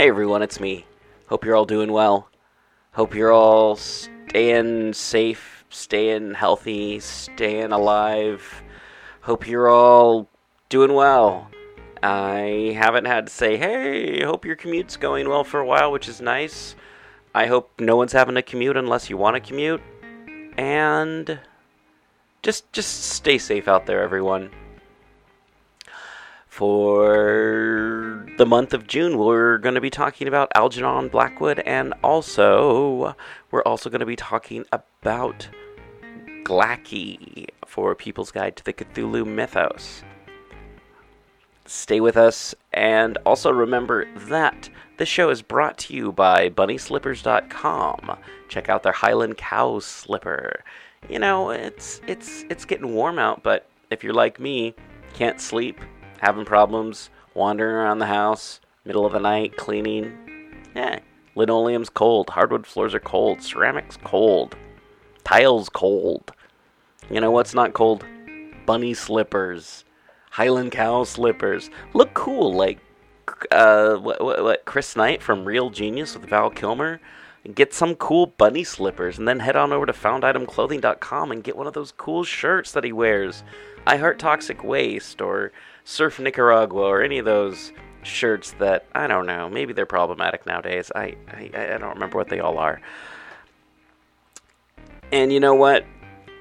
Hey everyone, it's me. Hope you're all doing well. Hope you're all staying safe, staying healthy, staying alive. Hope you're all doing well. I haven't had to say, hey, hope your commute's going well for a while, which is nice. I hope no one's having to commute unless you want to commute. And just just stay safe out there, everyone. For the month of June, we're going to be talking about Algernon Blackwood, and also we're also going to be talking about Glaaki for People's Guide to the Cthulhu Mythos. Stay with us, and also remember that this show is brought to you by BunnySlippers.com. Check out their Highland Cow slipper. You know, it's it's it's getting warm out, but if you're like me, can't sleep, having problems, wandering around the house, middle of the night, cleaning, yeah, linoleum's cold, hardwood floors are cold, ceramic's cold, tiles cold. You know what's not cold? Bunny slippers. Highland Cow slippers. Look cool, like uh, what, what, what, Chris Knight from Real Genius with Val Kilmer. Get some cool bunny slippers and then head on over to founditemclothing.com and get one of those cool shirts that he wears. I Heart Toxic Waste or Surf Nicaragua or any of those shirts that, I don't know, maybe they're problematic nowadays. I, I, I don't remember what they all are. And you know what?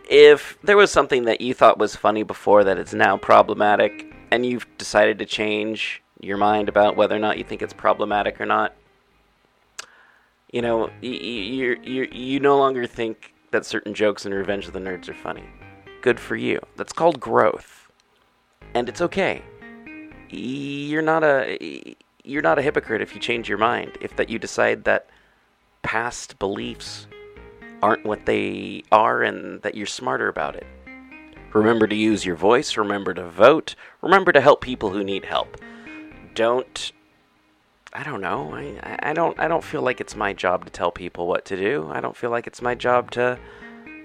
if there was something that you thought was funny before that is now problematic, and you've decided to change your mind about whether or not you think it's problematic or not, you know, you you you you no longer think that certain jokes in Revenge of the Nerds are funny. Good for you. That's called growth, and it's okay. You're not a you're not a hypocrite if you change your mind. If that you decide that past beliefs aren't what they are and that you're smarter about it. Remember to use your voice, remember to vote, remember to help people who need help. Don't I don't know. I, I don't I don't feel like it's my job to tell people what to do. I don't feel like it's my job to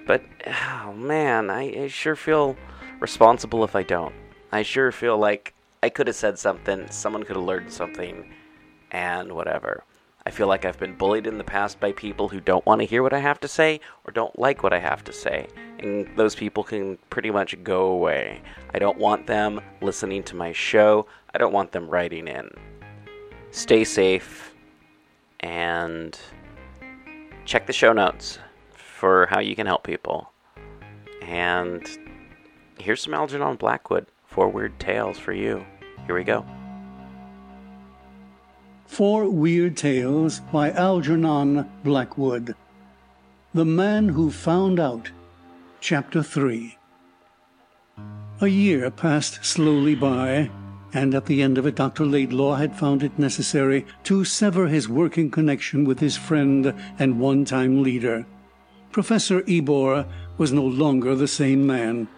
but oh man, I, I sure feel responsible if I don't. I sure feel like I could have said something, someone could have learned something and whatever. I feel like I've been bullied in the past by people who don't want to hear what I have to say or don't like what I have to say. And those people can pretty much go away. I don't want them listening to my show. I don't want them writing in. Stay safe and check the show notes for how you can help people. And here's some Algernon Blackwood, Four Weird Tales for you. Here we go. Four Weird Tales by Algernon Blackwood. The Man Who Found Out. Chapter 3. A year passed slowly by, and at the end of it, Dr. Laidlaw had found it necessary to sever his working connection with his friend and one time leader. Professor Ebor was no longer the same man.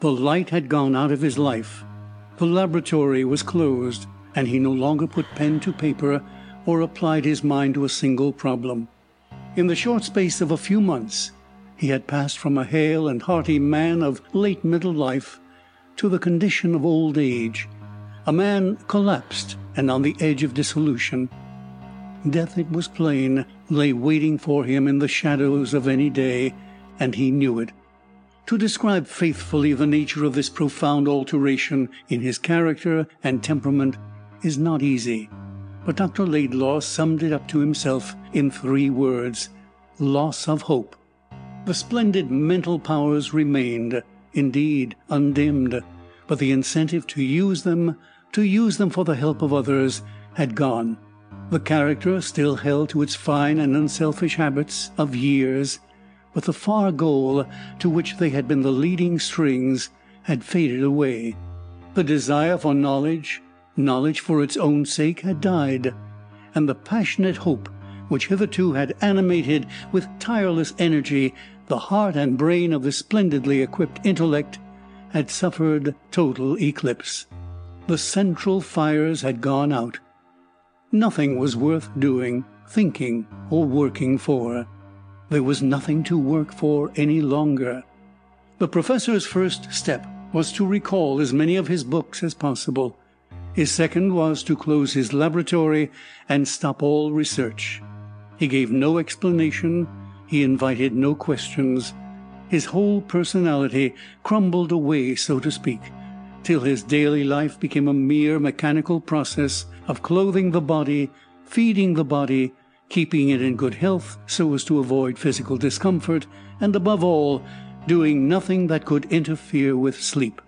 The light had gone out of his life. The laboratory was closed and he no longer put pen to paper or applied his mind to a single problem. In the short space of a few months he had passed from a hale and hearty man of late middle life to the condition of old age, a man collapsed and on the edge of dissolution. Death, it was plain, lay waiting for him in the shadows of any day, and he knew it. To describe faithfully the nature of this profound alteration in his character and temperament is not easy, but Dr. Laidlaw summed it up to himself in three words loss of hope. The splendid mental powers remained, indeed, undimmed, but the incentive to use them, to use them for the help of others, had gone. The character still held to its fine and unselfish habits of years, but the far goal to which they had been the leading strings had faded away. The desire for knowledge, knowledge for its own sake had died, and the passionate hope which hitherto had animated with tireless energy the heart and brain of the splendidly equipped intellect had suffered total eclipse. The central fires had gone out. Nothing was worth doing, thinking, or working for. There was nothing to work for any longer. The professor's first step was to recall as many of his books as possible. His second was to close his laboratory and stop all research. He gave no explanation, he invited no questions. His whole personality crumbled away, so to speak, till his daily life became a mere mechanical process of clothing the body, feeding the body, keeping it in good health so as to avoid physical discomfort, and above all, doing nothing that could interfere with sleep.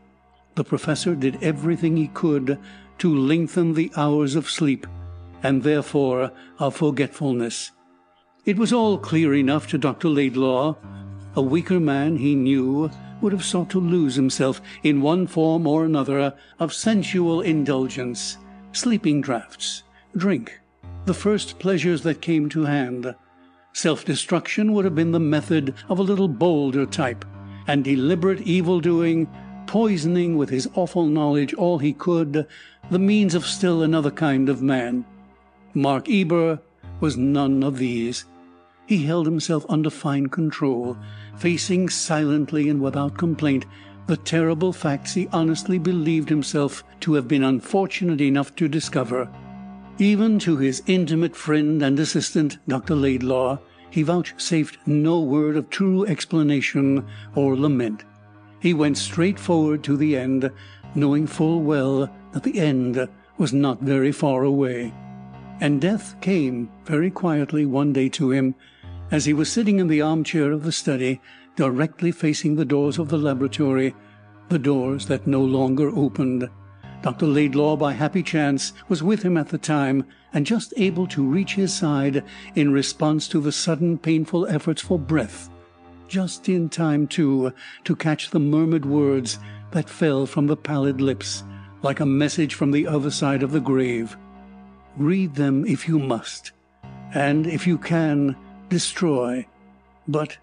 The professor did everything he could to lengthen the hours of sleep, and therefore of forgetfulness. It was all clear enough to Dr. Laidlaw. A weaker man, he knew, would have sought to lose himself in one form or another of sensual indulgence, sleeping draughts, drink, the first pleasures that came to hand. Self destruction would have been the method of a little bolder type, and deliberate evil doing, poisoning with his awful knowledge all he could, the means of still another kind of man. Mark Ebor was none of these. He held himself under fine control, facing silently and without complaint the terrible facts he honestly believed himself to have been unfortunate enough to discover. Even to his intimate friend and assistant, Dr. Laidlaw, he vouchsafed no word of true explanation or lament. He went straight forward to the end, knowing full well that the end was not very far away. And death came very quietly one day to him as he was sitting in the armchair of the study, directly facing the doors of the laboratory, the doors that no longer opened. Dr. Laidlaw, by happy chance, was with him at the time, and just able to reach his side in response to the sudden painful efforts for breath. Just in time, too, to catch the murmured words that fell from the pallid lips, like a message from the other side of the grave. Read them if you must, and if you can, destroy. But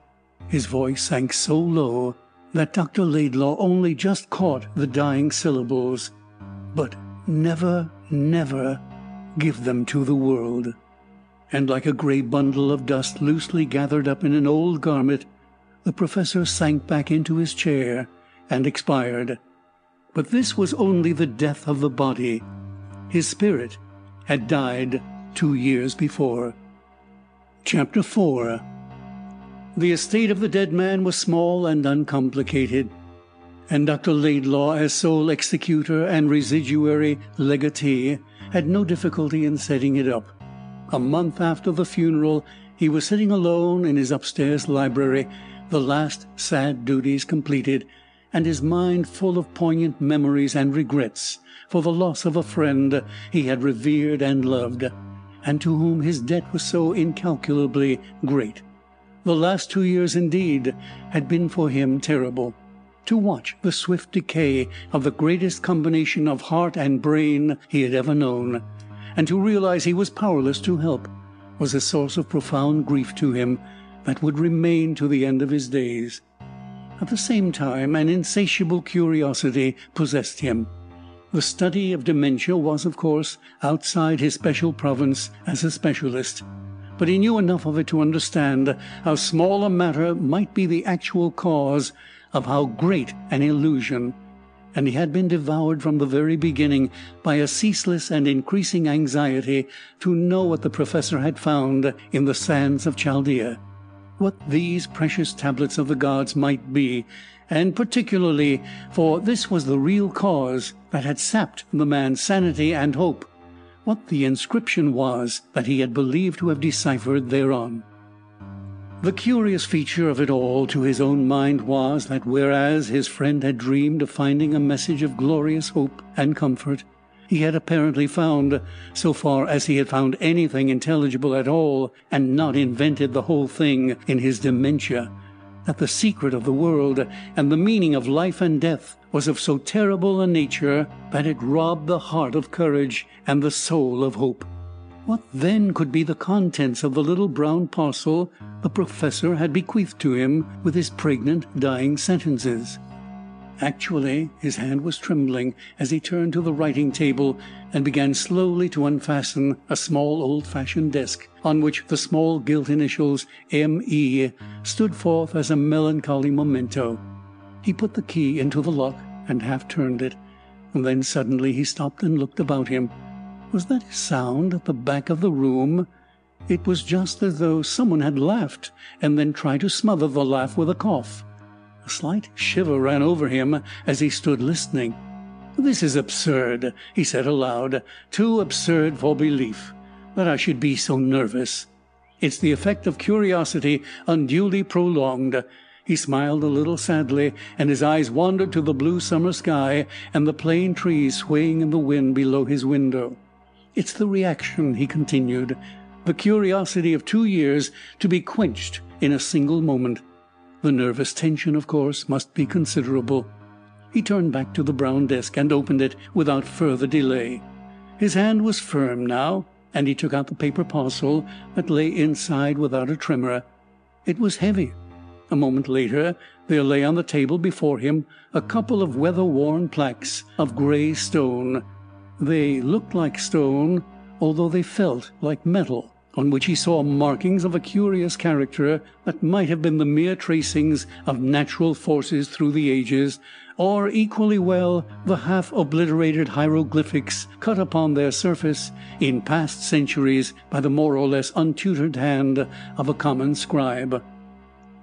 his voice sank so low that Dr. Laidlaw only just caught the dying syllables but never, never give them to the world. And like a grey bundle of dust loosely gathered up in an old garment, the professor sank back into his chair and expired. But this was only the death of the body. His spirit had died two years before. Chapter 4 The estate of the dead man was small and uncomplicated and Dr. Laidlaw, as sole executor and residuary legatee, had no difficulty in setting it up. A month after the funeral, he was sitting alone in his upstairs library, the last sad duties completed, and his mind full of poignant memories and regrets for the loss of a friend he had revered and loved, and to whom his debt was so incalculably great. The last two years, indeed, had been for him terrible to watch the swift decay of the greatest combination of heart and brain he had ever known, and to realize he was powerless to help, was a source of profound grief to him that would remain to the end of his days. At the same time, an insatiable curiosity possessed him. The study of dementia was, of course, outside his special province as a specialist, but he knew enough of it to understand how small a matter might be the actual cause of how great an illusion, and he had been devoured from the very beginning by a ceaseless and increasing anxiety to know what the professor had found in the sands of Chaldea, what these precious tablets of the gods might be, and particularly, for this was the real cause that had sapped the man's sanity and hope, what the inscription was that he had believed to have deciphered thereon. The curious feature of it all to his own mind was, that whereas his friend had dreamed of finding a message of glorious hope and comfort, he had apparently found, so far as he had found anything intelligible at all, and not invented the whole thing in his dementia, that the secret of the world and the meaning of life and death was of so terrible a nature that it robbed the heart of courage and the soul of hope. What then could be the contents of the little brown parcel the professor had bequeathed to him with his pregnant, dying sentences? Actually, his hand was trembling as he turned to the writing table and began slowly to unfasten a small old fashioned desk on which the small gilt initials M.E. stood forth as a melancholy memento. He put the key into the lock and half turned it, Then suddenly he stopped and looked about him. Was that a sound at the back of the room? It was just as though someone had laughed and then tried to smother the laugh with a cough. A slight shiver ran over him as he stood listening. "This is absurd," he said aloud. "Too absurd for belief, that I should be so nervous. It's the effect of curiosity unduly prolonged." He smiled a little sadly, and his eyes wandered to the blue summer sky and the plane trees swaying in the wind below his window. "It's the reaction," he continued the curiosity of two years to be quenched in a single moment. The nervous tension, of course, must be considerable. He turned back to the brown desk and opened it without further delay. His hand was firm now, and he took out the paper parcel that lay inside without a tremor. It was heavy. A moment later there lay on the table before him a couple of weather worn plaques of gray stone. They looked like stone, although they felt like metal on which he saw markings of a curious character that might have been the mere tracings of natural forces through the ages, or, equally well, the half obliterated hieroglyphics cut upon their surface in past centuries by the more or less untutored hand of a common scribe.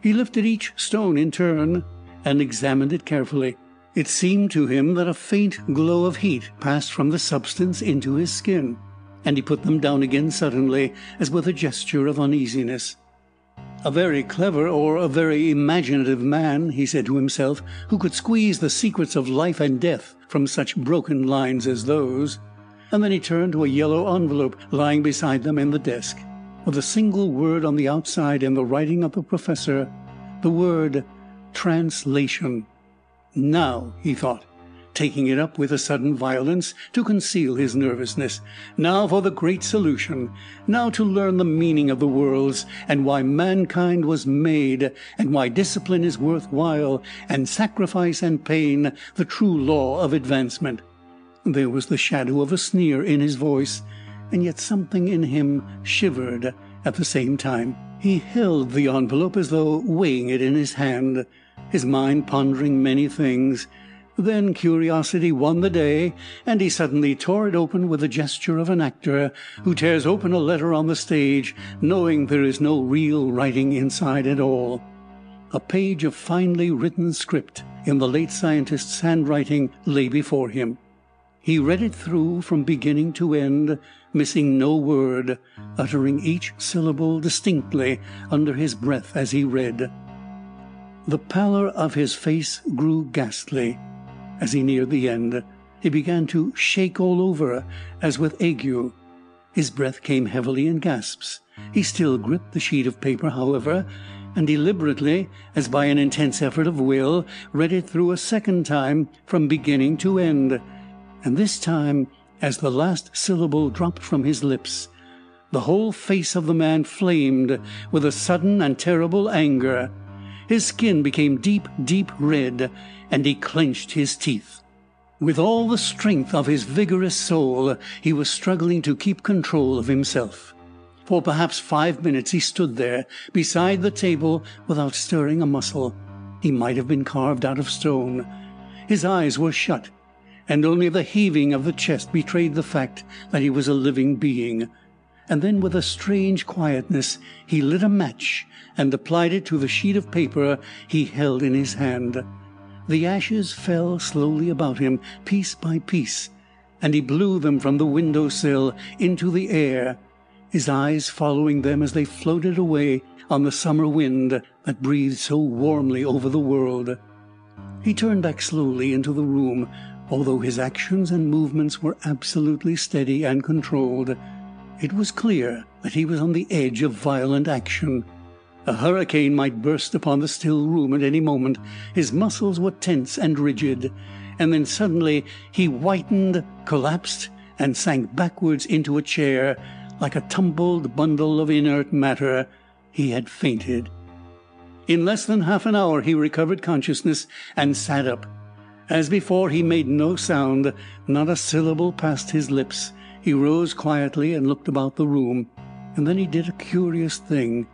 He lifted each stone in turn and examined it carefully. It seemed to him that a faint glow of heat passed from the substance into his skin and he put them down again suddenly, as with a gesture of uneasiness. A very clever or a very imaginative man, he said to himself, who could squeeze the secrets of life and death from such broken lines as those. And then he turned to a yellow envelope lying beside them in the desk, with a single word on the outside in the writing of the professor, the word translation. Now, he thought, taking it up with a sudden violence to conceal his nervousness. Now for the great solution. Now to learn the meaning of the worlds, and why mankind was made, and why discipline is worth while, and sacrifice and pain the true law of advancement. There was the shadow of a sneer in his voice, and yet something in him shivered at the same time. He held the envelope as though weighing it in his hand, his mind pondering many things. Then curiosity won the day, and he suddenly tore it open with the gesture of an actor who tears open a letter on the stage, knowing there is no real writing inside at all. A page of finely written script in the late scientist's handwriting lay before him. He read it through from beginning to end, missing no word, uttering each syllable distinctly under his breath as he read. The pallor of his face grew ghastly. As he neared the end, he began to shake all over, as with ague. His breath came heavily in gasps. He still gripped the sheet of paper, however, and deliberately, as by an intense effort of will, read it through a second time from beginning to end. And this time, as the last syllable dropped from his lips, the whole face of the man flamed with a sudden and terrible anger. His skin became deep, deep red, and he clenched his teeth. With all the strength of his vigorous soul, he was struggling to keep control of himself. For perhaps five minutes he stood there, beside the table, without stirring a muscle. He might have been carved out of stone. His eyes were shut, and only the heaving of the chest betrayed the fact that he was a living being. And then, with a strange quietness, he lit a match and applied it to the sheet of paper he held in his hand. The ashes fell slowly about him, piece by piece, and he blew them from the window sill into the air, his eyes following them as they floated away on the summer wind that breathed so warmly over the world. He turned back slowly into the room, although his actions and movements were absolutely steady and controlled. It was clear that he was on the edge of violent action. A hurricane might burst upon the still room at any moment. His muscles were tense and rigid. And then suddenly he whitened, collapsed, and sank backwards into a chair like a tumbled bundle of inert matter. He had fainted. In less than half an hour he recovered consciousness and sat up. As before, he made no sound. Not a syllable passed his lips. He rose quietly and looked about the room. And then he did a curious thing.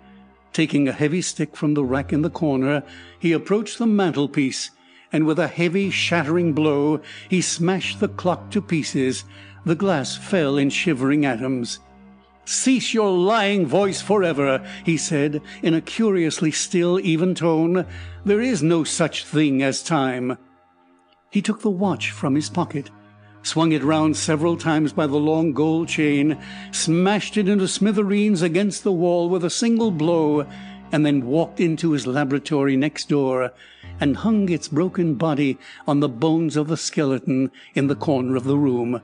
Taking a heavy stick from the rack in the corner, he approached the mantelpiece and with a heavy, shattering blow he smashed the clock to pieces. The glass fell in shivering atoms. "Cease your lying voice forever!" he said, in a curiously still, even tone. "There is no such thing as time." He took the watch from his pocket, swung it round several times by the long gold chain, smashed it into smithereens against the wall with a single blow, and then walked into his laboratory next door, and hung its broken body on the bones of the skeleton in the corner of the room.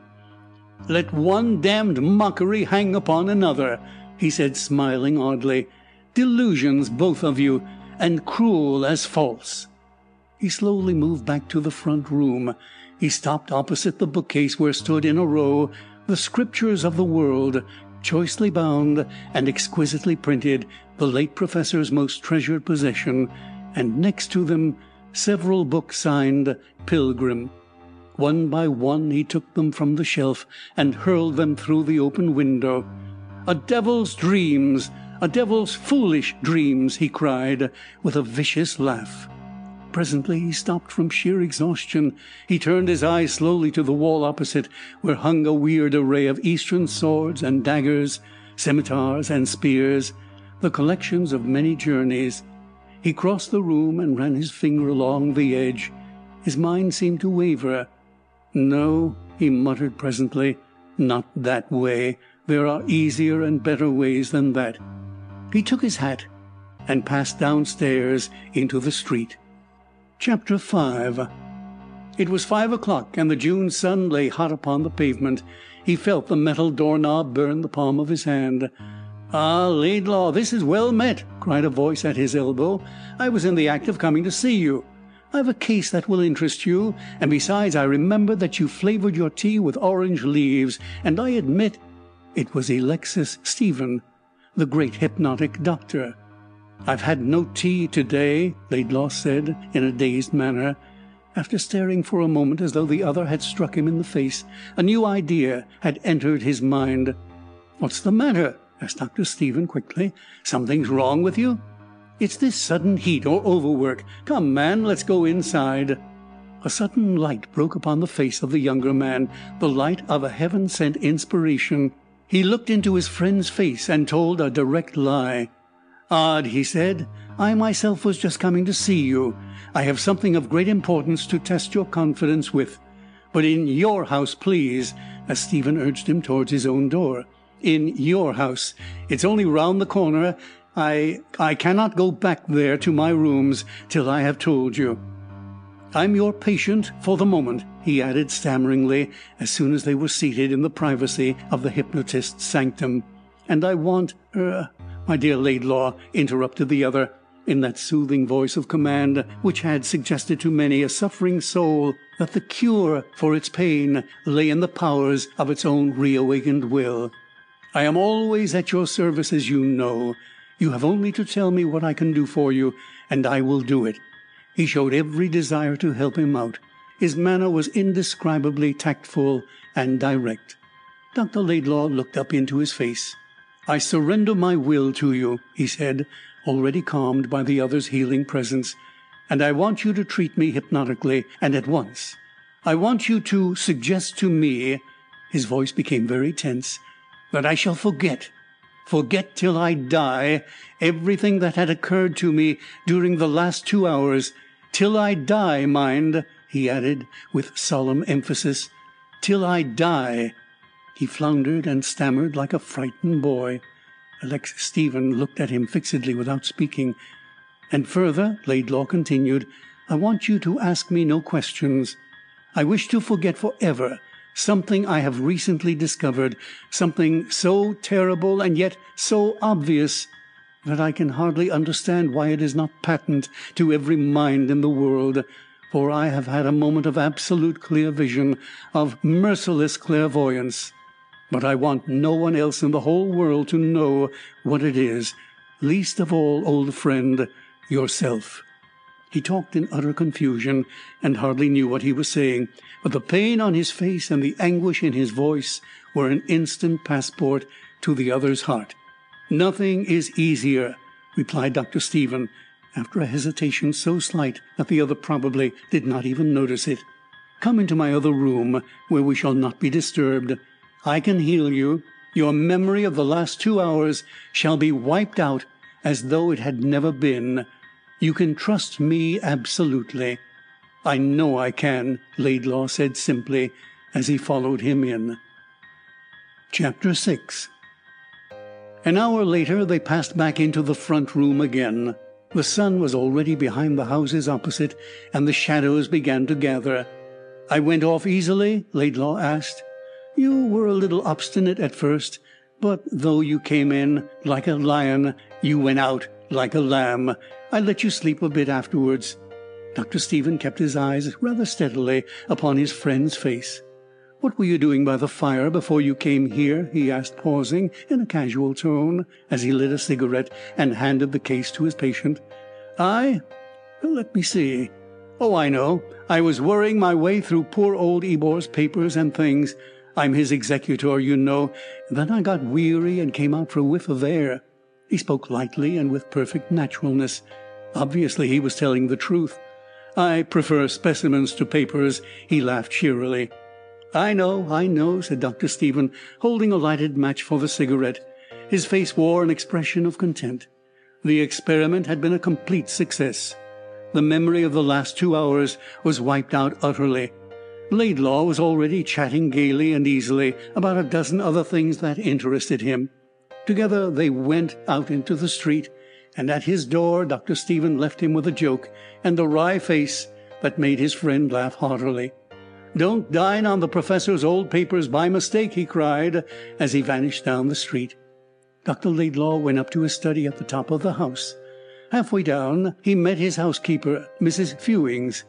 "Let one damned mockery hang upon another," he said, smiling oddly. "Delusions, both of you, and cruel as false." He slowly moved back to the front room. He stopped opposite the bookcase where stood in a row the Scriptures of the World, choicely bound and exquisitely printed, the late professor's most treasured possession, and next to them several books signed Pilgrim. One by one he took them from the shelf and hurled them through the open window. "A devil's dreams! A devil's foolish dreams!" he cried, with a vicious laugh. Presently he stopped from sheer exhaustion. He turned his eyes slowly to the wall opposite, where hung a weird array of Eastern swords and daggers, scimitars and spears, the collections of many journeys. He crossed the room and ran his finger along the edge. His mind seemed to waver. "No," he muttered presently, "not that way. There are easier and better ways than that." He took his hat and passed downstairs into the street. Chapter 5 It was five o'clock, and the June sun lay hot upon the pavement. He felt the metal door knob burn the palm of his hand. "Ah, Laidlaw, this is well met!" cried a voice at his elbow. "I was in the act of coming to see you. I've a case that will interest you, and besides I remember that you flavoured your tea with orange leaves, and I admit It was Alexis Stephen, the great hypnotic doctor. "I've had no tea to day," Laidlaw said, in a dazed manner. After staring for a moment as though the other had struck him in the face, a new idea had entered his mind. "What's the matter?" asked Dr. Stephen quickly. "Something's wrong with you?" "It's this sudden heat or overwork. Come, man, let's go inside." A sudden light broke upon the face of the younger man, the light of a heaven sent inspiration. He looked into his friend's face and told a direct lie. "Odd," he said. "I myself was just coming to see you. I have something of great importance to test your confidence with. But in your house, please," as Stephen urged him towards his own door. "In your house. It's only round the corner. I I cannot go back there to my rooms till I have told you. I'm your patient for the moment," he added stammeringly, as soon as they were seated in the privacy of the hypnotist's sanctum. "And I want er "My dear Laidlaw," interrupted the other, in that soothing voice of command which had suggested to many a suffering soul that the cure for its pain lay in the powers of its own reawakened will, "I am always at your service, as you know. You have only to tell me what I can do for you, and I will do it." He showed every desire to help him out. His manner was indescribably tactful and direct. Dr. Laidlaw looked up into his face. "I surrender my will to you," he said, already calmed by the other's healing presence, "and I want you to treat me hypnotically, and at once. I want you to suggest to me" his voice became very tense "that I shall forget forget till I die everything that had occurred to me during the last two hours till I die, mind," he added, with solemn emphasis, "till I die. He floundered and stammered like a frightened boy. Alexis Stephen looked at him fixedly without speaking. "And further," Laidlaw continued, "I want you to ask me no questions. I wish to forget for ever something I have recently discovered, something so terrible and yet so obvious that I can hardly understand why it is not patent to every mind in the world. For I have had a moment of absolute clear vision, of merciless clairvoyance. But I want no one else in the whole world to know what it is least of all, old friend, yourself." He talked in utter confusion, and hardly knew what he was saying, but the pain on his face and the anguish in his voice were an instant passport to the other's heart. "Nothing is easier," replied Dr. Stephen, after a hesitation so slight that the other probably did not even notice it. Come into my other room, where we shall not be disturbed. I can heal you. Your memory of the last two hours shall be wiped out as though it had never been. You can trust me absolutely." "I know I can," Laidlaw said simply, as he followed him in. Chapter 6 An hour later they passed back into the front room again. The sun was already behind the houses opposite, and the shadows began to gather. "I went off easily?" Laidlaw asked. "You were a little obstinate at first, but though you came in like a lion, you went out like a lamb. I let you sleep a bit afterwards." Dr. Stephen kept his eyes rather steadily upon his friend's face. "What were you doing by the fire before you came here?" he asked, pausing, in a casual tone, as he lit a cigarette and handed the case to his patient. "I? Let me see. Oh, I know. I was worrying my way through poor old Ebor's papers and things. I'm his executor, you know. Then I got weary and came out for a whiff of air." He spoke lightly and with perfect naturalness. Obviously he was telling the truth. "I prefer specimens to papers," he laughed cheerily. "I know, I know," said Dr. Stephen, holding a lighted match for the cigarette. His face wore an expression of content. The experiment had been a complete success. The memory of the last two hours was wiped out utterly. Laidlaw was already chatting gaily and easily about a dozen other things that interested him. Together they went out into the street, and at his door Dr. Stephen left him with a joke and a wry face that made his friend laugh heartily. "Don't dine on the professor's old papers by mistake," he cried, as he vanished down the street. Dr. Laidlaw went up to his study at the top of the house. Halfway down he met his housekeeper, Mrs. Fewings.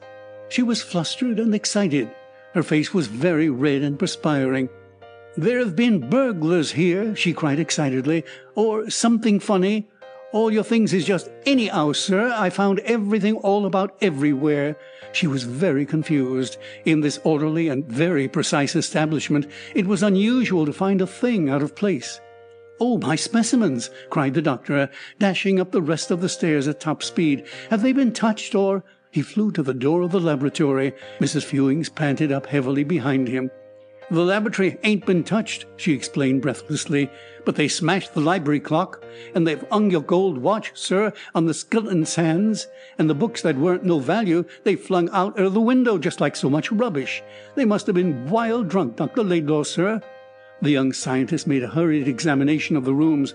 She was flustered and excited. Her face was very red and perspiring. "There have been burglars here," she cried excitedly, "or something funny. All your things is just any'ow, sir. I found everything all about everywhere." She was very confused. In this orderly and very precise establishment it was unusual to find a thing out of place. "Oh, my specimens!" cried the doctor, dashing up the rest of the stairs at top speed. "Have they been touched, or He flew to the door of the laboratory. Mrs. Fewings panted up heavily behind him. "The laboratory ain't been touched," she explained breathlessly, "but they smashed the library clock, and they've 'ung your gold watch, sir, on the skeleton sands, and the books that weren't no value they flung out er the window just like so much rubbish. They must have been wild drunk, Dr. Laidlaw, sir." The young scientist made a hurried examination of the rooms.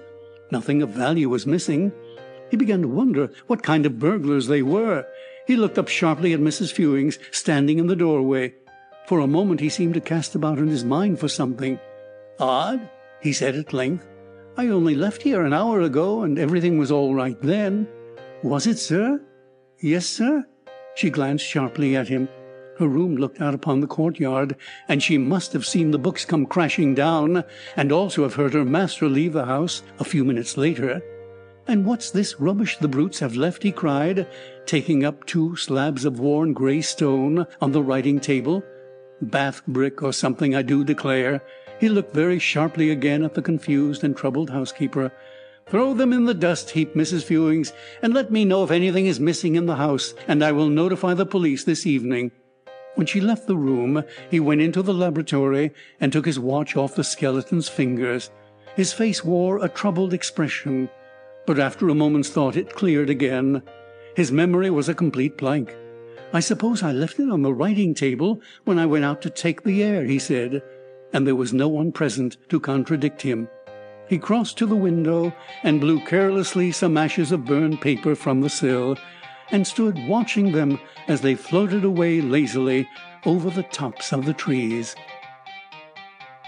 Nothing of value was missing. He began to wonder what kind of burglars they were. He looked up sharply at Mrs. Fewings, standing in the doorway. For a moment he seemed to cast about in his mind for something. "Odd," he said at length. "I only left here an hour ago, and everything was all right then." "Was it, sir?" "Yes, sir." She glanced sharply at him. Her room looked out upon the courtyard, and she must have seen the books come crashing down, and also have heard her master leave the house a few minutes later. "And what's this rubbish the brutes have left?" he cried, taking up two slabs of worn grey stone on the writing table. Bath brick or something, I do declare." He looked very sharply again at the confused and troubled housekeeper. "Throw them in the dust heap, Mrs. Fewings, and let me know if anything is missing in the house, and I will notify the police this evening." When she left the room, he went into the laboratory and took his watch off the skeleton's fingers. His face wore a troubled expression, but after a moment's thought it cleared again. His memory was a complete blank. "I suppose I left it on the writing table when I went out to take the air," he said, and there was no one present to contradict him. He crossed to the window and blew carelessly some ashes of burned paper from the sill, and stood watching them as they floated away lazily over the tops of the trees.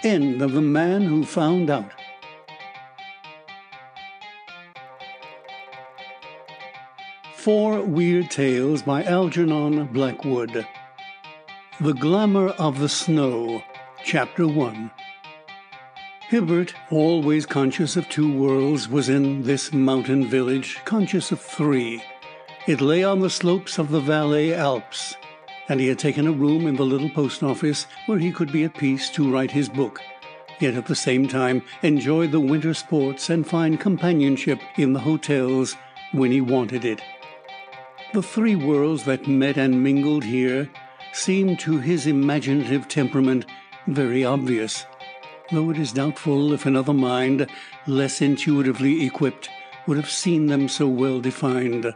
End of The Man Who Found Out. Four Weird Tales by Algernon Blackwood. The Glamour of the Snow. Chapter 1. Hibbert, always conscious of two worlds, was in this mountain village conscious of three. It lay on the slopes of the Valais Alps, and he had taken a room in the little post office where he could be at peace to write his book, yet at the same time enjoy the winter sports and find companionship in the hotels when he wanted it. The three worlds that met and mingled here seemed to his imaginative temperament very obvious, though it is doubtful if another mind, less intuitively equipped, would have seen them so well defined.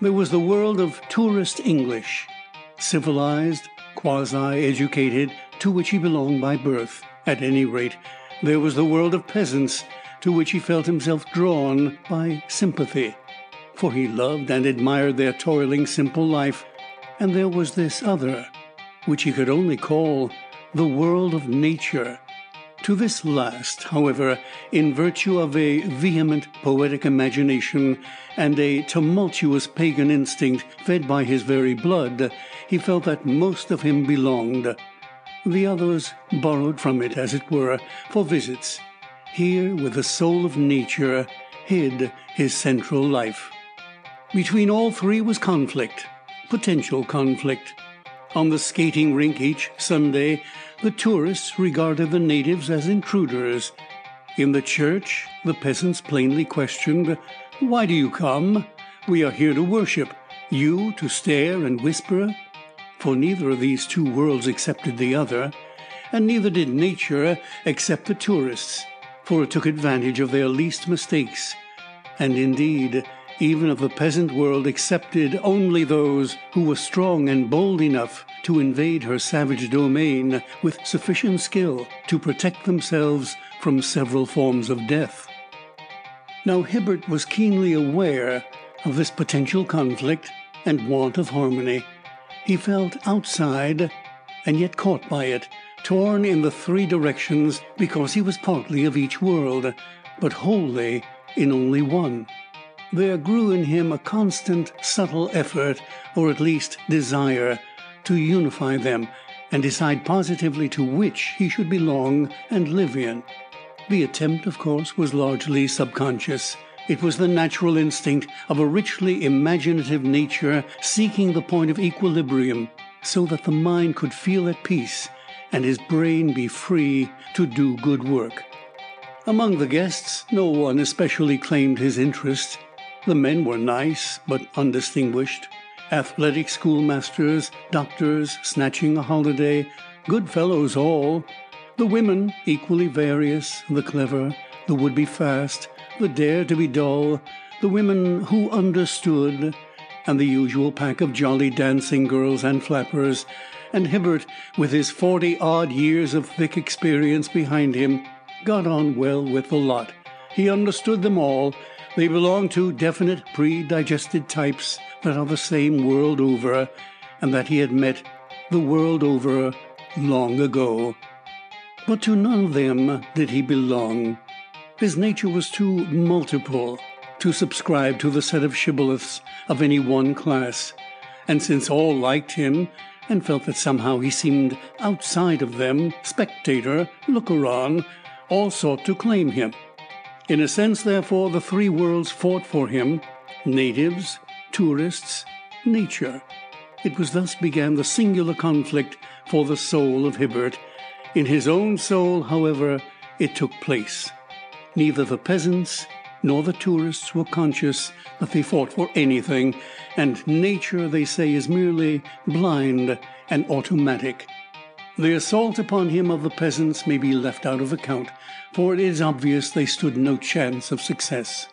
There was the world of tourist English, civilized, quasi educated, to which he belonged by birth. At any rate, there was the world of peasants, to which he felt himself drawn by sympathy, for he loved and admired their toiling, simple life; and there was this other, which he could only call the world of nature. To this last, however, in virtue of a vehement poetic imagination and a tumultuous pagan instinct fed by his very blood, he felt that most of him belonged. The others borrowed from it, as it were, for visits. Here, with the soul of nature, hid his central life. Between all three was conflict, potential conflict. On the skating rink each Sunday the tourists regarded the natives as intruders. In the church the peasants plainly questioned, "Why do you come? We are here to worship, you to stare and whisper." For neither of these two worlds accepted the other, and neither did nature accept the tourists, for it took advantage of their least mistakes. And indeed, even if the peasant world accepted only those who were strong and bold enough to invade her savage domain with sufficient skill to protect themselves from several forms of death. Now Hibbert was keenly aware of this potential conflict and want of harmony. He felt outside and yet caught by it, torn in the three directions because he was partly of each world, but wholly in only one. There grew in him a constant, subtle effort, or at least desire, to unify them and decide positively to which he should belong and live in. The attempt, of course, was largely subconscious. It was the natural instinct of a richly imaginative nature seeking the point of equilibrium, so that the mind could feel at peace and his brain be free to do good work. Among the guests no one especially claimed his interest. The men were nice, but undistinguished athletic schoolmasters, doctors snatching a holiday, good fellows all; the women equally various, the clever, the would be fast, the dare to be dull, the women who understood, and the usual pack of jolly dancing girls and flappers; and Hibbert, with his forty odd years of thick experience behind him, got on well with the lot. He understood them all. They belonged to definite predigested types that are the same world over, and that he had met the world over long ago. But to none of them did he belong. His nature was too multiple to subscribe to the set of shibboleths of any one class, and since all liked him and felt that somehow he seemed outside of them, spectator, looker on, all sought to claim him. In a sense, therefore, the three worlds fought for him natives, tourists, nature. It was thus began the singular conflict for the soul of Hibbert. In his own soul, however, it took place. Neither the peasants nor the tourists were conscious that they fought for anything, and nature, they say, is merely blind and automatic. The assault upon him of the peasants may be left out of account, for it is obvious they stood no chance of success.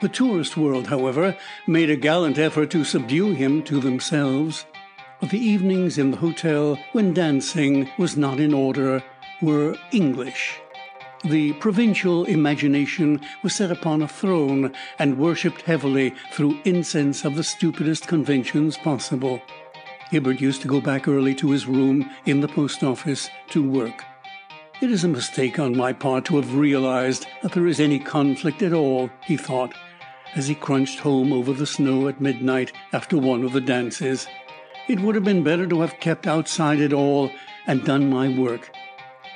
The tourist world, however, made a gallant effort to subdue him to themselves. But the evenings in the hotel, when dancing was not in order, were English. The provincial imagination was set upon a throne and worshipped heavily through incense of the stupidest conventions possible. Hibbert used to go back early to his room in the post office to work. It is a mistake on my part to have realized that there is any conflict at all, he thought as he crunched home over the snow at midnight after one of the dances. It would have been better to have kept outside it all and done my work.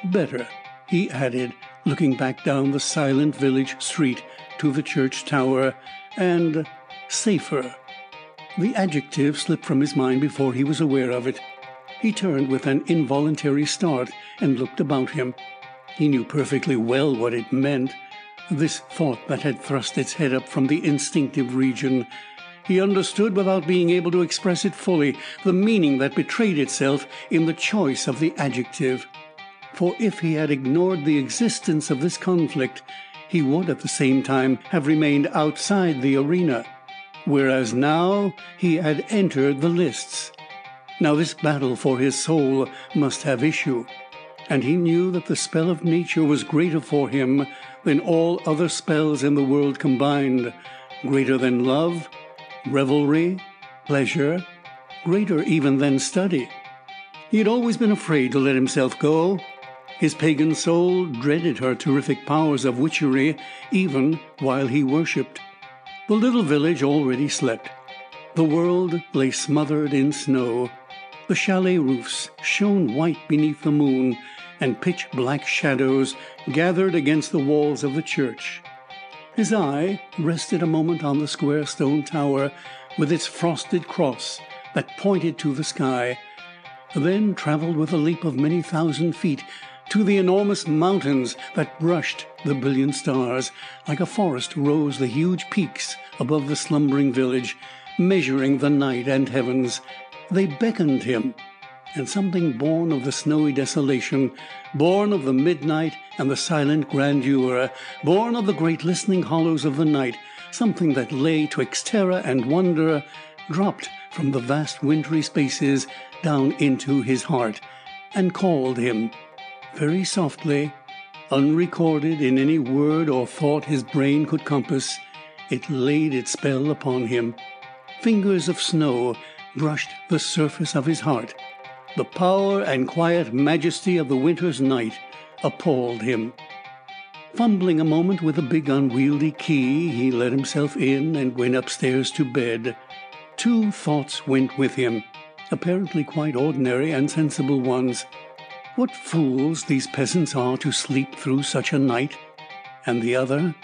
Better, he added, looking back down the silent village street to the church tower, and safer. The adjective slipped from his mind before he was aware of it. He turned with an involuntary start and looked about him. He knew perfectly well what it meant this thought that had thrust its head up from the instinctive region. He understood, without being able to express it fully, the meaning that betrayed itself in the choice of the adjective. For if he had ignored the existence of this conflict, he would at the same time have remained outside the arena. Whereas now he had entered the lists. Now this battle for his soul must have issue. And he knew that the spell of nature was greater for him than all other spells in the world combined, greater than love, revelry, pleasure, greater even than study. He had always been afraid to let himself go. His pagan soul dreaded her terrific powers of witchery even while he worshipped. The little village already slept. The world lay smothered in snow. The chalet roofs shone white beneath the moon, and pitch black shadows gathered against the walls of the church. His eye rested a moment on the square stone tower with its frosted cross that pointed to the sky, then traveled with a leap of many thousand feet to the enormous mountains that brushed the brilliant stars. Like a forest rose the huge peaks above the slumbering village, measuring the night and heavens. They beckoned him and something born of the snowy desolation, born of the midnight and the silent grandeur, born of the great listening hollows of the night, something that lay twixt terror and wonder, dropped from the vast wintry spaces down into his heart, and called him very softly, unrecorded in any word or thought his brain could compass. It laid its spell upon him. Fingers of snow brushed the surface of his heart. The power and quiet majesty of the winter's night appalled him. Fumbling a moment with the big unwieldy key, he let himself in and went upstairs to bed. Two thoughts went with him, apparently quite ordinary and sensible ones. What fools these peasants are to sleep through such a night! And the other,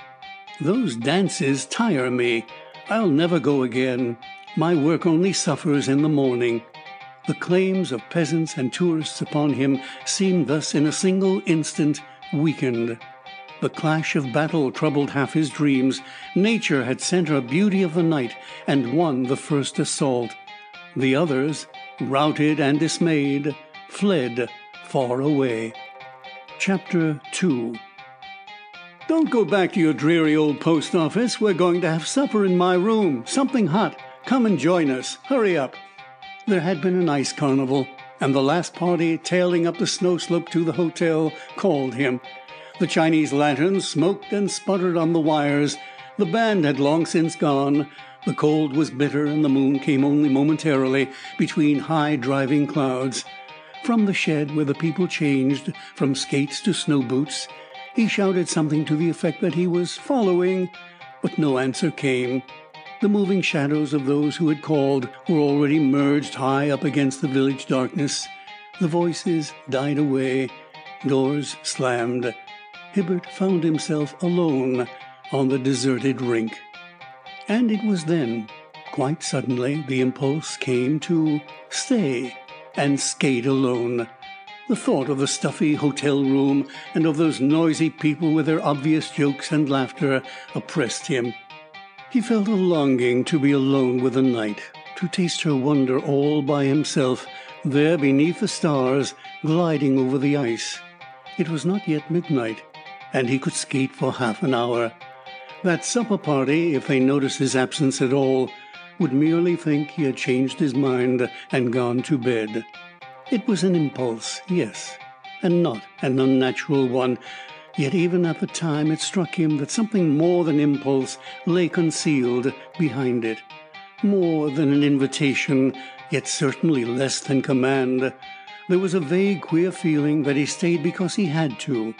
those dances tire me. I'll never go again. My work only suffers in the morning. The claims of peasants and tourists upon him seemed thus in a single instant weakened. The clash of battle troubled half his dreams. Nature had sent her beauty of the night and won the first assault. The others, routed and dismayed, fled far away. Chapter 2 Don't go back to your dreary old post office. We're going to have supper in my room. Something hot. Come and join us. Hurry up. There had been an ice carnival, and the last party tailing up the snow slope to the hotel called him. The Chinese lanterns smoked and sputtered on the wires. The band had long since gone. The cold was bitter, and the moon came only momentarily between high driving clouds. From the shed where the people changed from skates to snow boots, he shouted something to the effect that he was following, but no answer came. The moving shadows of those who had called were already merged high up against the village darkness. The voices died away. Doors slammed. Hibbert found himself alone on the deserted rink. And it was then, quite suddenly, the impulse came to stay and skate alone. The thought of the stuffy hotel room and of those noisy people with their obvious jokes and laughter oppressed him. He felt a longing to be alone with the night, to taste her wonder all by himself, there beneath the stars, gliding over the ice. It was not yet midnight, and he could skate for half an hour. That supper party, if they noticed his absence at all, would merely think he had changed his mind and gone to bed. It was an impulse, yes, and not an unnatural one. Yet even at the time it struck him that something more than impulse lay concealed behind it. More than an invitation, yet certainly less than command. There was a vague, queer feeling that he stayed because he had to,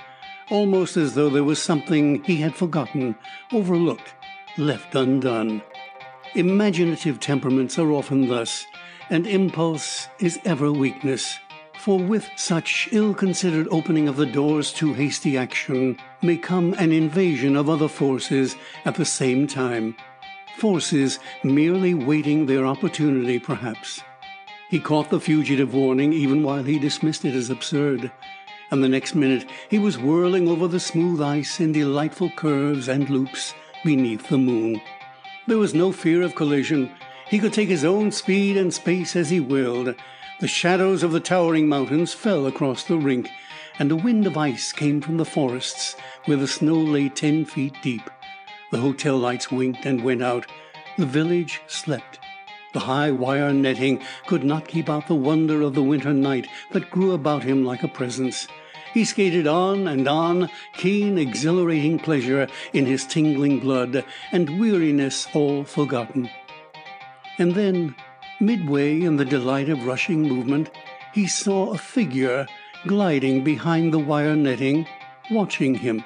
almost as though there was something he had forgotten, overlooked, left undone. Imaginative temperaments are often thus, and impulse is ever weakness. For with such ill considered opening of the doors to hasty action may come an invasion of other forces at the same time forces merely waiting their opportunity, perhaps. He caught the fugitive warning even while he dismissed it as absurd, and the next minute he was whirling over the smooth ice in delightful curves and loops beneath the moon. There was no fear of collision. He could take his own speed and space as he willed. The shadows of the towering mountains fell across the rink, and a wind of ice came from the forests where the snow lay ten feet deep. The hotel lights winked and went out. The village slept. The high wire netting could not keep out the wonder of the winter night that grew about him like a presence. He skated on and on, keen, exhilarating pleasure in his tingling blood, and weariness all forgotten. And then Midway in the delight of rushing movement, he saw a figure gliding behind the wire netting, watching him.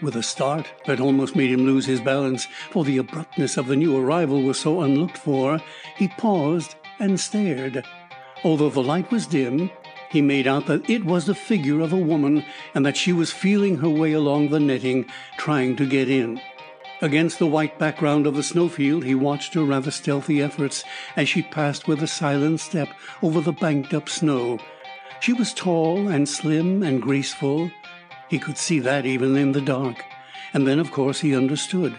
With a start that almost made him lose his balance, for the abruptness of the new arrival was so unlooked for, he paused and stared. Although the light was dim, he made out that it was the figure of a woman, and that she was feeling her way along the netting, trying to get in. Against the white background of the snowfield he watched her rather stealthy efforts as she passed with a silent step over the banked up snow. She was tall and slim and graceful. He could see that even in the dark. And then, of course, he understood.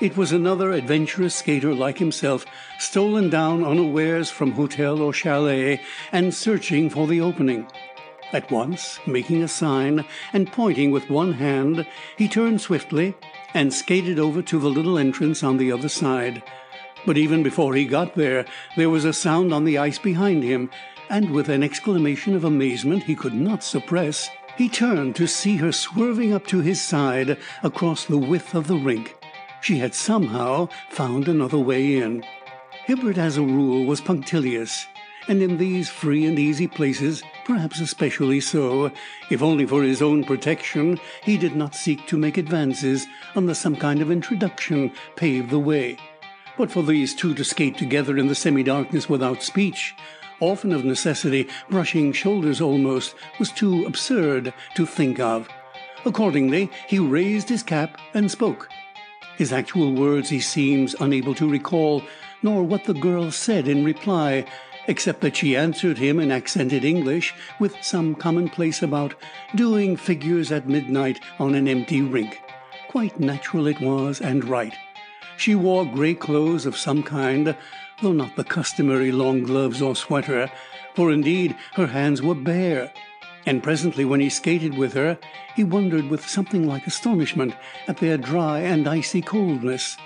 It was another adventurous skater like himself, stolen down unawares from hotel or chalet and searching for the opening. At once, making a sign and pointing with one hand, he turned swiftly and skated over to the little entrance on the other side. But even before he got there, there was a sound on the ice behind him, and with an exclamation of amazement he could not suppress, he turned to see her swerving up to his side across the width of the rink. She had somehow found another way in. Hibbert, as a rule, was punctilious and in these free and easy places perhaps especially so, if only for his own protection he did not seek to make advances unless some kind of introduction paved the way. But for these two to skate together in the semi darkness without speech, often of necessity brushing shoulders almost, was too absurd to think of. Accordingly, he raised his cap and spoke. His actual words he seems unable to recall, nor what the girl said in reply except that she answered him in accented English with some commonplace about doing figures at midnight on an empty rink. Quite natural it was, and right. She wore gray clothes of some kind, though not the customary long gloves or sweater, for indeed her hands were bare. And presently, when he skated with her, he wondered with something like astonishment at their dry and icy coldness.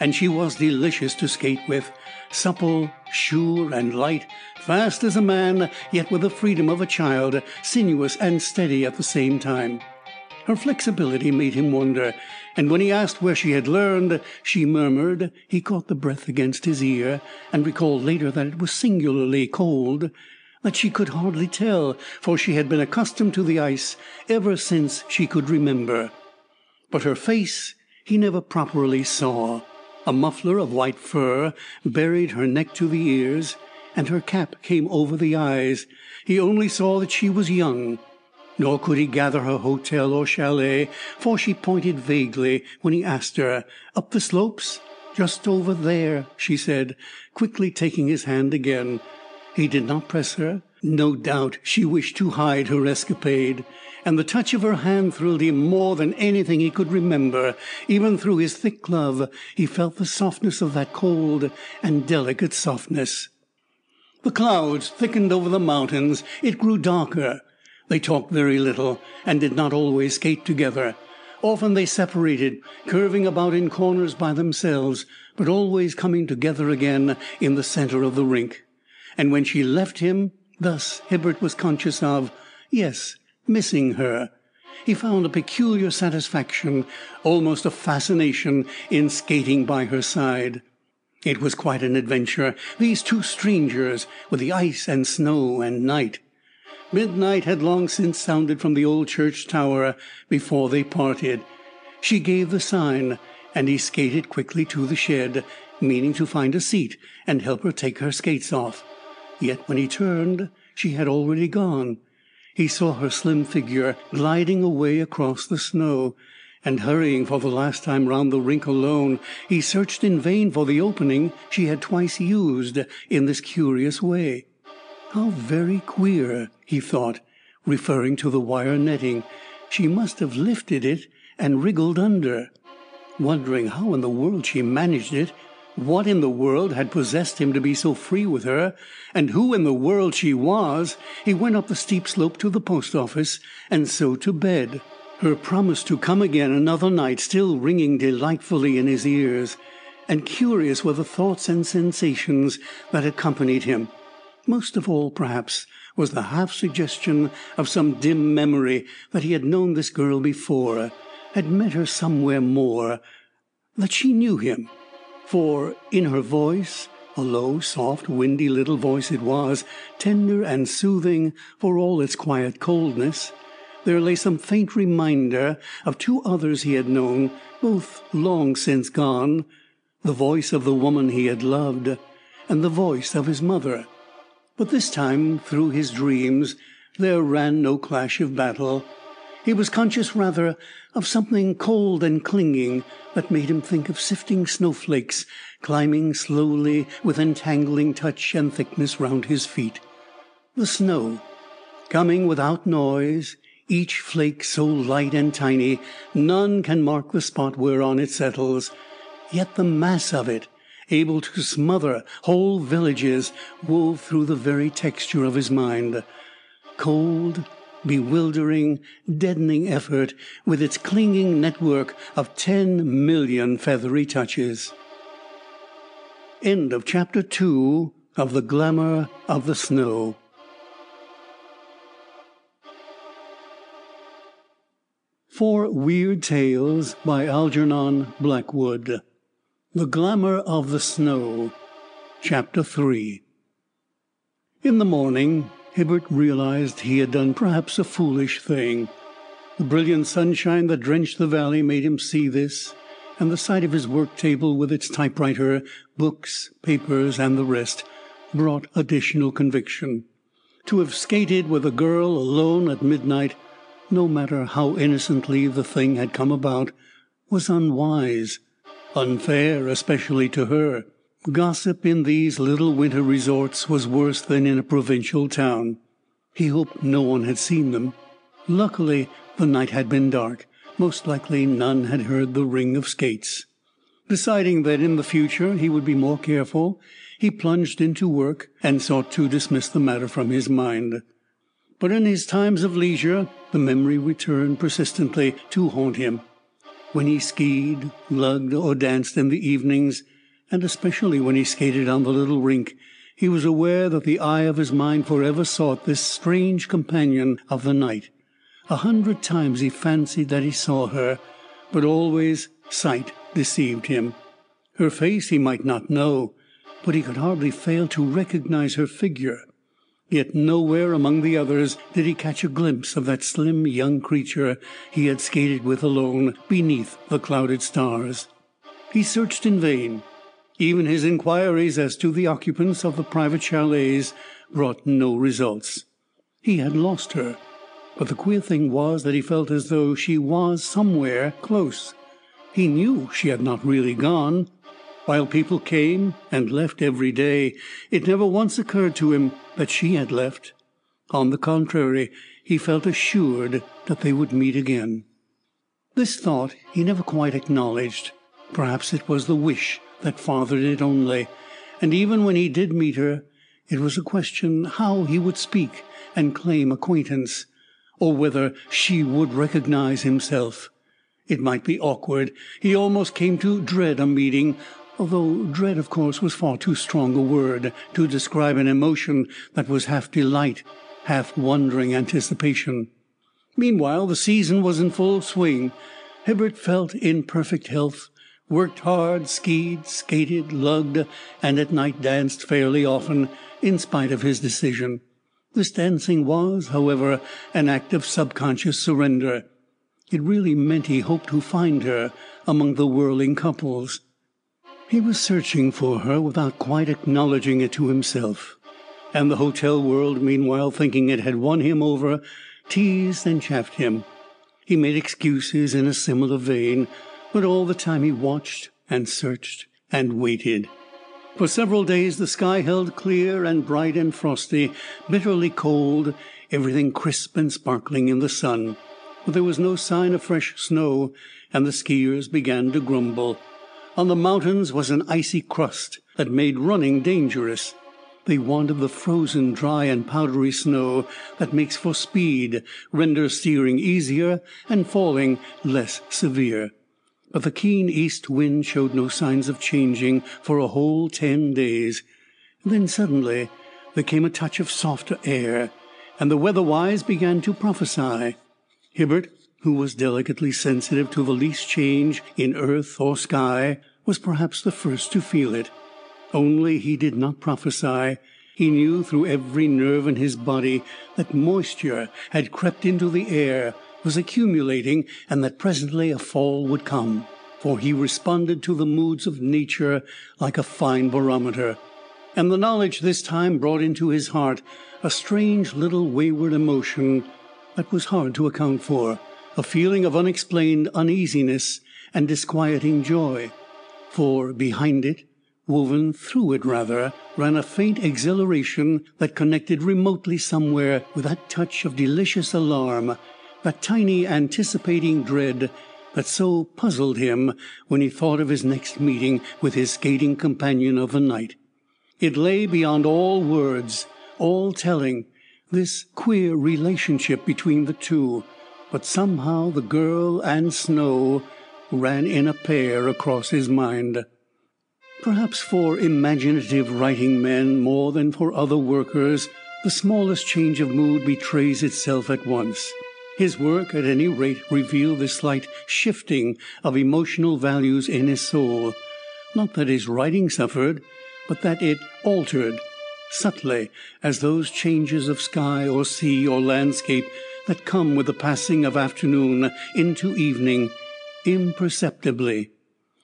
And she was delicious to skate with, supple, sure, and light, fast as a man, yet with the freedom of a child, sinuous and steady at the same time. Her flexibility made him wonder, and when he asked where she had learned, she murmured he caught the breath against his ear, and recalled later that it was singularly cold, that she could hardly tell, for she had been accustomed to the ice ever since she could remember. But her face he never properly saw. A muffler of white fur buried her neck to the ears, and her cap came over the eyes. He only saw that she was young. Nor could he gather her hotel or chalet, for she pointed vaguely when he asked her. Up the slopes? Just over there, she said, quickly taking his hand again. He did not press her. No doubt she wished to hide her escapade and the touch of her hand thrilled him more than anything he could remember. Even through his thick glove he felt the softness of that cold and delicate softness. The clouds thickened over the mountains. It grew darker. They talked very little, and did not always skate together. Often they separated, curving about in corners by themselves, but always coming together again in the center of the rink. And when she left him, thus Hibbert was conscious of, yes, missing her. He found a peculiar satisfaction, almost a fascination, in skating by her side. It was quite an adventure, these two strangers, with the ice and snow and night. Midnight had long since sounded from the old church tower before they parted. She gave the sign, and he skated quickly to the shed, meaning to find a seat and help her take her skates off. Yet when he turned, she had already gone. He saw her slim figure gliding away across the snow, and hurrying for the last time round the rink alone, he searched in vain for the opening she had twice used in this curious way. How very queer, he thought, referring to the wire netting. She must have lifted it and wriggled under. Wondering how in the world she managed it, what in the world had possessed him to be so free with her, and who in the world she was, he went up the steep slope to the post office, and so to bed, her promise to come again another night still ringing delightfully in his ears. And curious were the thoughts and sensations that accompanied him. Most of all, perhaps, was the half suggestion of some dim memory that he had known this girl before, had met her somewhere more, that she knew him. For in her voice, a low, soft, windy little voice it was, tender and soothing for all its quiet coldness, there lay some faint reminder of two others he had known, both long since gone the voice of the woman he had loved, and the voice of his mother. But this time, through his dreams, there ran no clash of battle. He was conscious rather of something cold and clinging that made him think of sifting snowflakes climbing slowly with entangling touch and thickness round his feet. The snow, coming without noise, each flake so light and tiny none can mark the spot whereon it settles, yet the mass of it able to smother whole villages, wove through the very texture of his mind. Cold, bewildering, deadening effort, with its clinging network of ten million feathery touches. End of chapter two of The Glamour of the Snow. Four Weird Tales by Algernon Blackwood. The Glamour of the Snow, Chapter 3 In the morning, Hibbert realized he had done perhaps a foolish thing. The brilliant sunshine that drenched the valley made him see this, and the sight of his work table with its typewriter, books, papers, and the rest, brought additional conviction. To have skated with a girl alone at midnight, no matter how innocently the thing had come about, was unwise unfair, especially to her. Gossip in these little winter resorts was worse than in a provincial town. He hoped no one had seen them. Luckily, the night had been dark. Most likely none had heard the ring of skates. Deciding that in the future he would be more careful, he plunged into work and sought to dismiss the matter from his mind. But in his times of leisure the memory returned persistently to haunt him when he skied, luged, or danced in the evenings, and especially when he skated on the little rink, he was aware that the eye of his mind forever sought this strange companion of the night. A hundred times he fancied that he saw her, but always sight deceived him. Her face he might not know, but he could hardly fail to recognize her figure. Yet nowhere among the others did he catch a glimpse of that slim young creature he had skated with alone beneath the clouded stars. He searched in vain. Even his inquiries as to the occupants of the private chalets brought no results. He had lost her, but the queer thing was that he felt as though she was somewhere close. He knew she had not really gone. While people came and left every day, it never once occurred to him that she had left. On the contrary, he felt assured that they would meet again. This thought he never quite acknowledged. Perhaps it was the wish that fathered it only, and even when he did meet her, it was a question how he would speak and claim acquaintance, or whether she would recognize himself. It might be awkward. He almost came to dread a meeting although dread, of course, was far too strong a word to describe an emotion that was half delight, half wondering anticipation. Meanwhile, the season was in full swing. Hibbert felt in perfect health, worked hard, skied, skated, luged, and at night danced fairly often, in spite of his decision. This dancing was, however, an act of subconscious surrender. It really meant he hoped to find her among the whirling couples. He was searching for her without quite acknowledging it to himself, and the hotel world, meanwhile, thinking it had won him over, teased and chaffed him. He made excuses in a similar vein, but all the time he watched and searched and waited. For several days the sky held clear and bright and frosty, bitterly cold, everything crisp and sparkling in the sun. but there was no sign of fresh snow, and the skiers began to grumble. On the mountains was an icy crust that made running dangerous. They wanted the frozen, dry, and powdery snow that makes for speed, renders steering easier, and falling less severe. But the keen east wind showed no signs of changing for a whole ten days. Then suddenly there came a touch of softer air, and the weather wise began to prophesy. Hibbert who was delicately sensitive to the least change in earth or sky, was perhaps the first to feel it. Only he did not prophesy. He knew through every nerve in his body that moisture had crept into the air, was accumulating, and that presently a fall would come. For he responded to the moods of nature like a fine barometer. And the knowledge this time brought into his heart a strange little wayward emotion that was hard to account for a feeling of unexplained uneasiness and disquieting joy, for behind it, woven through it rather, ran a faint exhilaration that connected remotely somewhere with that touch of delicious alarm, that tiny anticipating dread that so puzzled him when he thought of his next meeting with his skating companion of the night. It lay beyond all words, all telling, this queer relationship between the two but somehow the girl and snow ran in a pair across his mind. Perhaps for imaginative writing men more than for other workers, the smallest change of mood betrays itself at once. His work, at any rate, revealed this slight shifting of emotional values in his soul. Not that his writing suffered, but that it altered subtly, as those changes of sky or sea or landscape that come with the passing of afternoon into evening imperceptibly.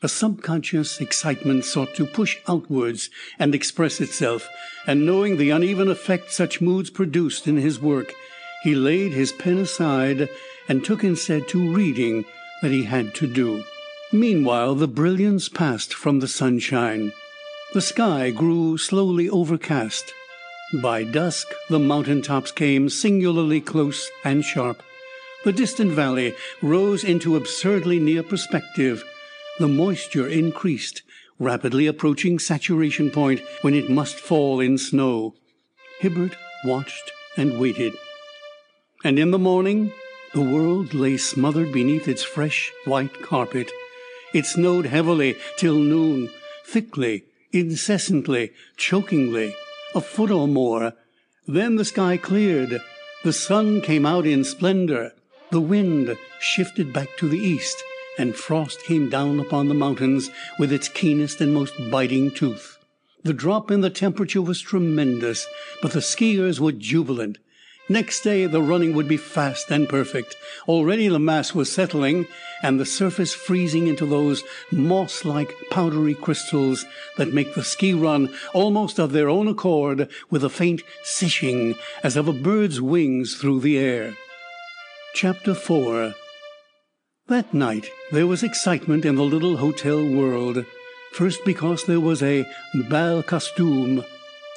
A subconscious excitement sought to push outwards and express itself, and knowing the uneven effect such moods produced in his work, he laid his pen aside and took instead to reading that he had to do. Meanwhile the brilliance passed from the sunshine. The sky grew slowly overcast by dusk the mountain tops came singularly close and sharp. The distant valley rose into absurdly near perspective. The moisture increased, rapidly approaching saturation point when it must fall in snow. Hibbert watched and waited. And in the morning the world lay smothered beneath its fresh white carpet. It snowed heavily till noon, thickly, incessantly, chokingly a foot or more. Then the sky cleared. The sun came out in splendor. The wind shifted back to the east, and frost came down upon the mountains with its keenest and most biting tooth. The drop in the temperature was tremendous, but the skiers were jubilant. Next day the running would be fast and perfect. Already the mass was settling, and the surface freezing into those moss like powdery crystals that make the ski run almost of their own accord with a faint sishing as of a bird's wings through the air. Chapter 4 That night there was excitement in the little hotel world. First because there was a bal costume,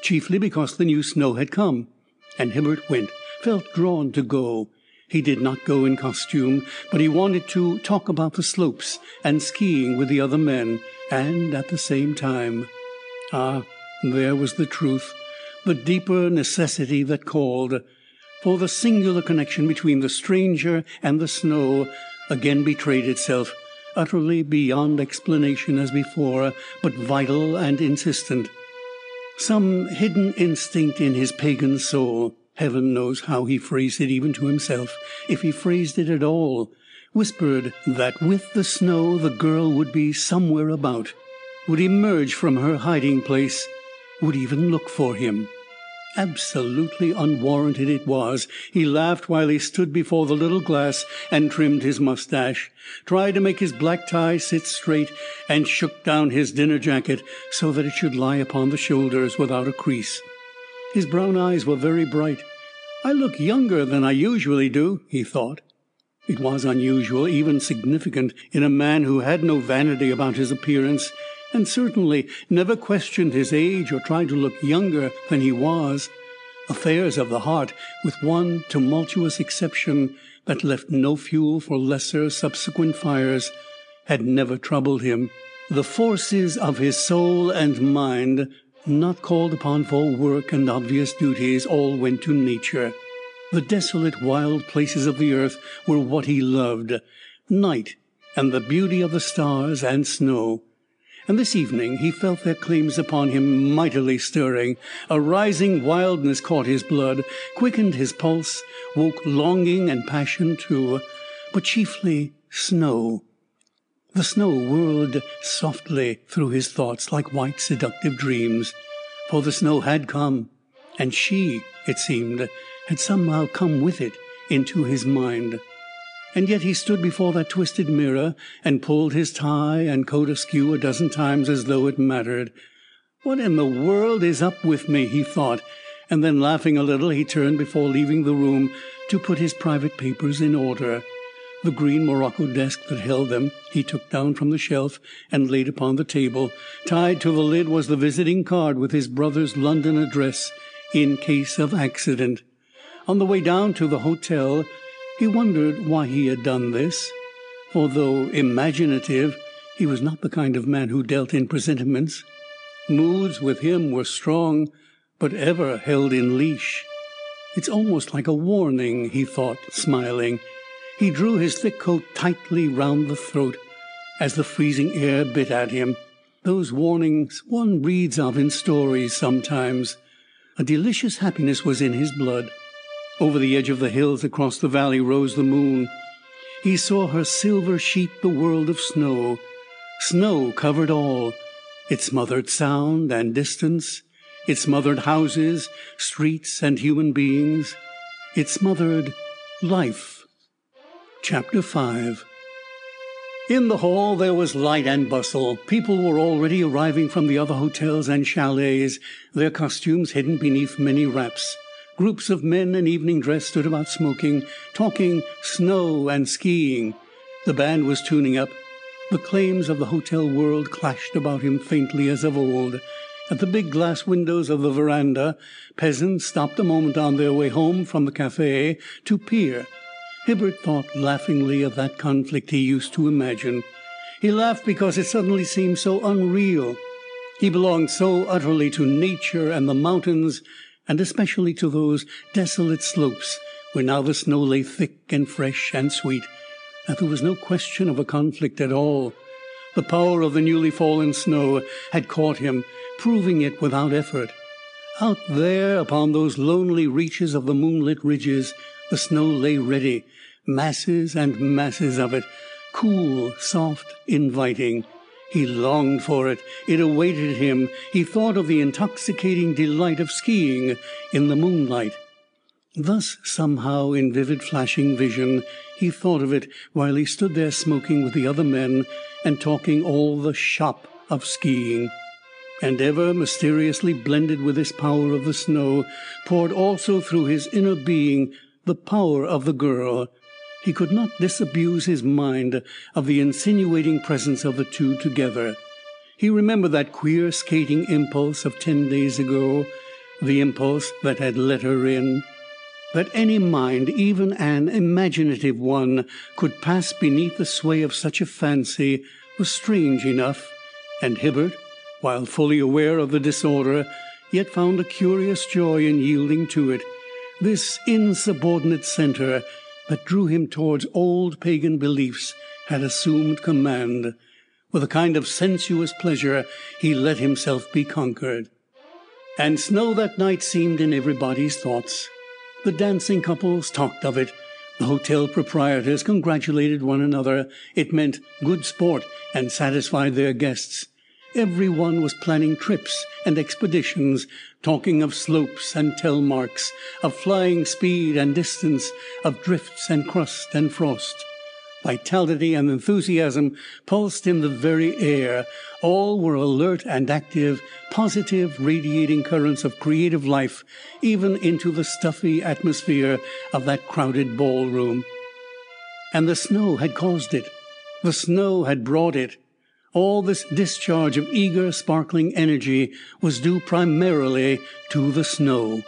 chiefly because the new snow had come, and Hibbert went felt drawn to go. He did not go in costume, but he wanted to talk about the slopes and skiing with the other men, and at the same time. Ah, there was the truth, the deeper necessity that called. For the singular connection between the stranger and the snow again betrayed itself, utterly beyond explanation as before, but vital and insistent. Some hidden instinct in his pagan soul Heaven knows how he phrased it even to himself, if he phrased it at all, whispered that with the snow the girl would be somewhere about, would emerge from her hiding place, would even look for him. Absolutely unwarranted it was. He laughed while he stood before the little glass and trimmed his mustache, tried to make his black tie sit straight, and shook down his dinner jacket so that it should lie upon the shoulders without a crease. His brown eyes were very bright. I look younger than I usually do, he thought. It was unusual, even significant, in a man who had no vanity about his appearance, and certainly never questioned his age or tried to look younger than he was. Affairs of the heart, with one tumultuous exception, that left no fuel for lesser subsequent fires, had never troubled him. The forces of his soul and mind, not called upon for work and obvious duties, all went to nature. The desolate wild places of the earth were what he loved night and the beauty of the stars and snow. And this evening he felt their claims upon him mightily stirring. A rising wildness caught his blood, quickened his pulse, woke longing and passion too, but chiefly snow. The snow whirled softly through his thoughts like white seductive dreams. For the snow had come, and she, it seemed, had somehow come with it into his mind. And yet he stood before that twisted mirror and pulled his tie and coat askew a dozen times as though it mattered. What in the world is up with me? he thought, and then laughing a little, he turned before leaving the room to put his private papers in order. The green morocco desk that held them he took down from the shelf and laid upon the table. Tied to the lid was the visiting card with his brother's London address in case of accident. On the way down to the hotel, he wondered why he had done this, for though imaginative, he was not the kind of man who dealt in presentiments. Moods with him were strong, but ever held in leash. It's almost like a warning, he thought, smiling. He drew his thick coat tightly round the throat as the freezing air bit at him. Those warnings one reads of in stories sometimes. A delicious happiness was in his blood. Over the edge of the hills across the valley rose the moon. He saw her silver sheet the world of snow. Snow covered all. It smothered sound and distance. It smothered houses, streets, and human beings. It smothered life. Chapter 5 In the hall there was light and bustle. People were already arriving from the other hotels and chalets, their costumes hidden beneath many wraps. Groups of men in evening dress stood about smoking, talking snow and skiing. The band was tuning up. The claims of the hotel world clashed about him faintly as of old. At the big glass windows of the veranda, peasants stopped a moment on their way home from the cafe to peer. Hibbert thought laughingly of that conflict he used to imagine. He laughed because it suddenly seemed so unreal. He belonged so utterly to nature and the mountains and especially to those desolate slopes where now the snow lay thick and fresh and sweet, that there was no question of a conflict at all. The power of the newly fallen snow had caught him, proving it without effort. Out there upon those lonely reaches of the moonlit ridges, the snow lay ready, masses and masses of it, cool, soft, inviting. He longed for it. It awaited him. He thought of the intoxicating delight of skiing in the moonlight. Thus, somehow, in vivid flashing vision, he thought of it while he stood there smoking with the other men and talking all the shop of skiing. And ever mysteriously blended with this power of the snow, poured also through his inner being the power of the girl he could not disabuse his mind of the insinuating presence of the two together. He remembered that queer skating impulse of ten days ago, the impulse that had let her in. That any mind, even an imaginative one, could pass beneath the sway of such a fancy was strange enough, and Hibbert, while fully aware of the disorder, yet found a curious joy in yielding to it. This insubordinate center that drew him towards old pagan beliefs had assumed command. With a kind of sensuous pleasure, he let himself be conquered. And snow that night seemed in everybody's thoughts. The dancing couples talked of it. The hotel proprietors congratulated one another. It meant good sport and satisfied their guests. Every one was planning trips and expeditions, talking of slopes and telemarks, of flying speed and distance, of drifts and crust and frost. Vitality and enthusiasm pulsed in the very air. All were alert and active, positive, radiating currents of creative life, even into the stuffy atmosphere of that crowded ballroom. And the snow had caused it. The snow had brought it. All this discharge of eager, sparkling energy was due primarily to the snow.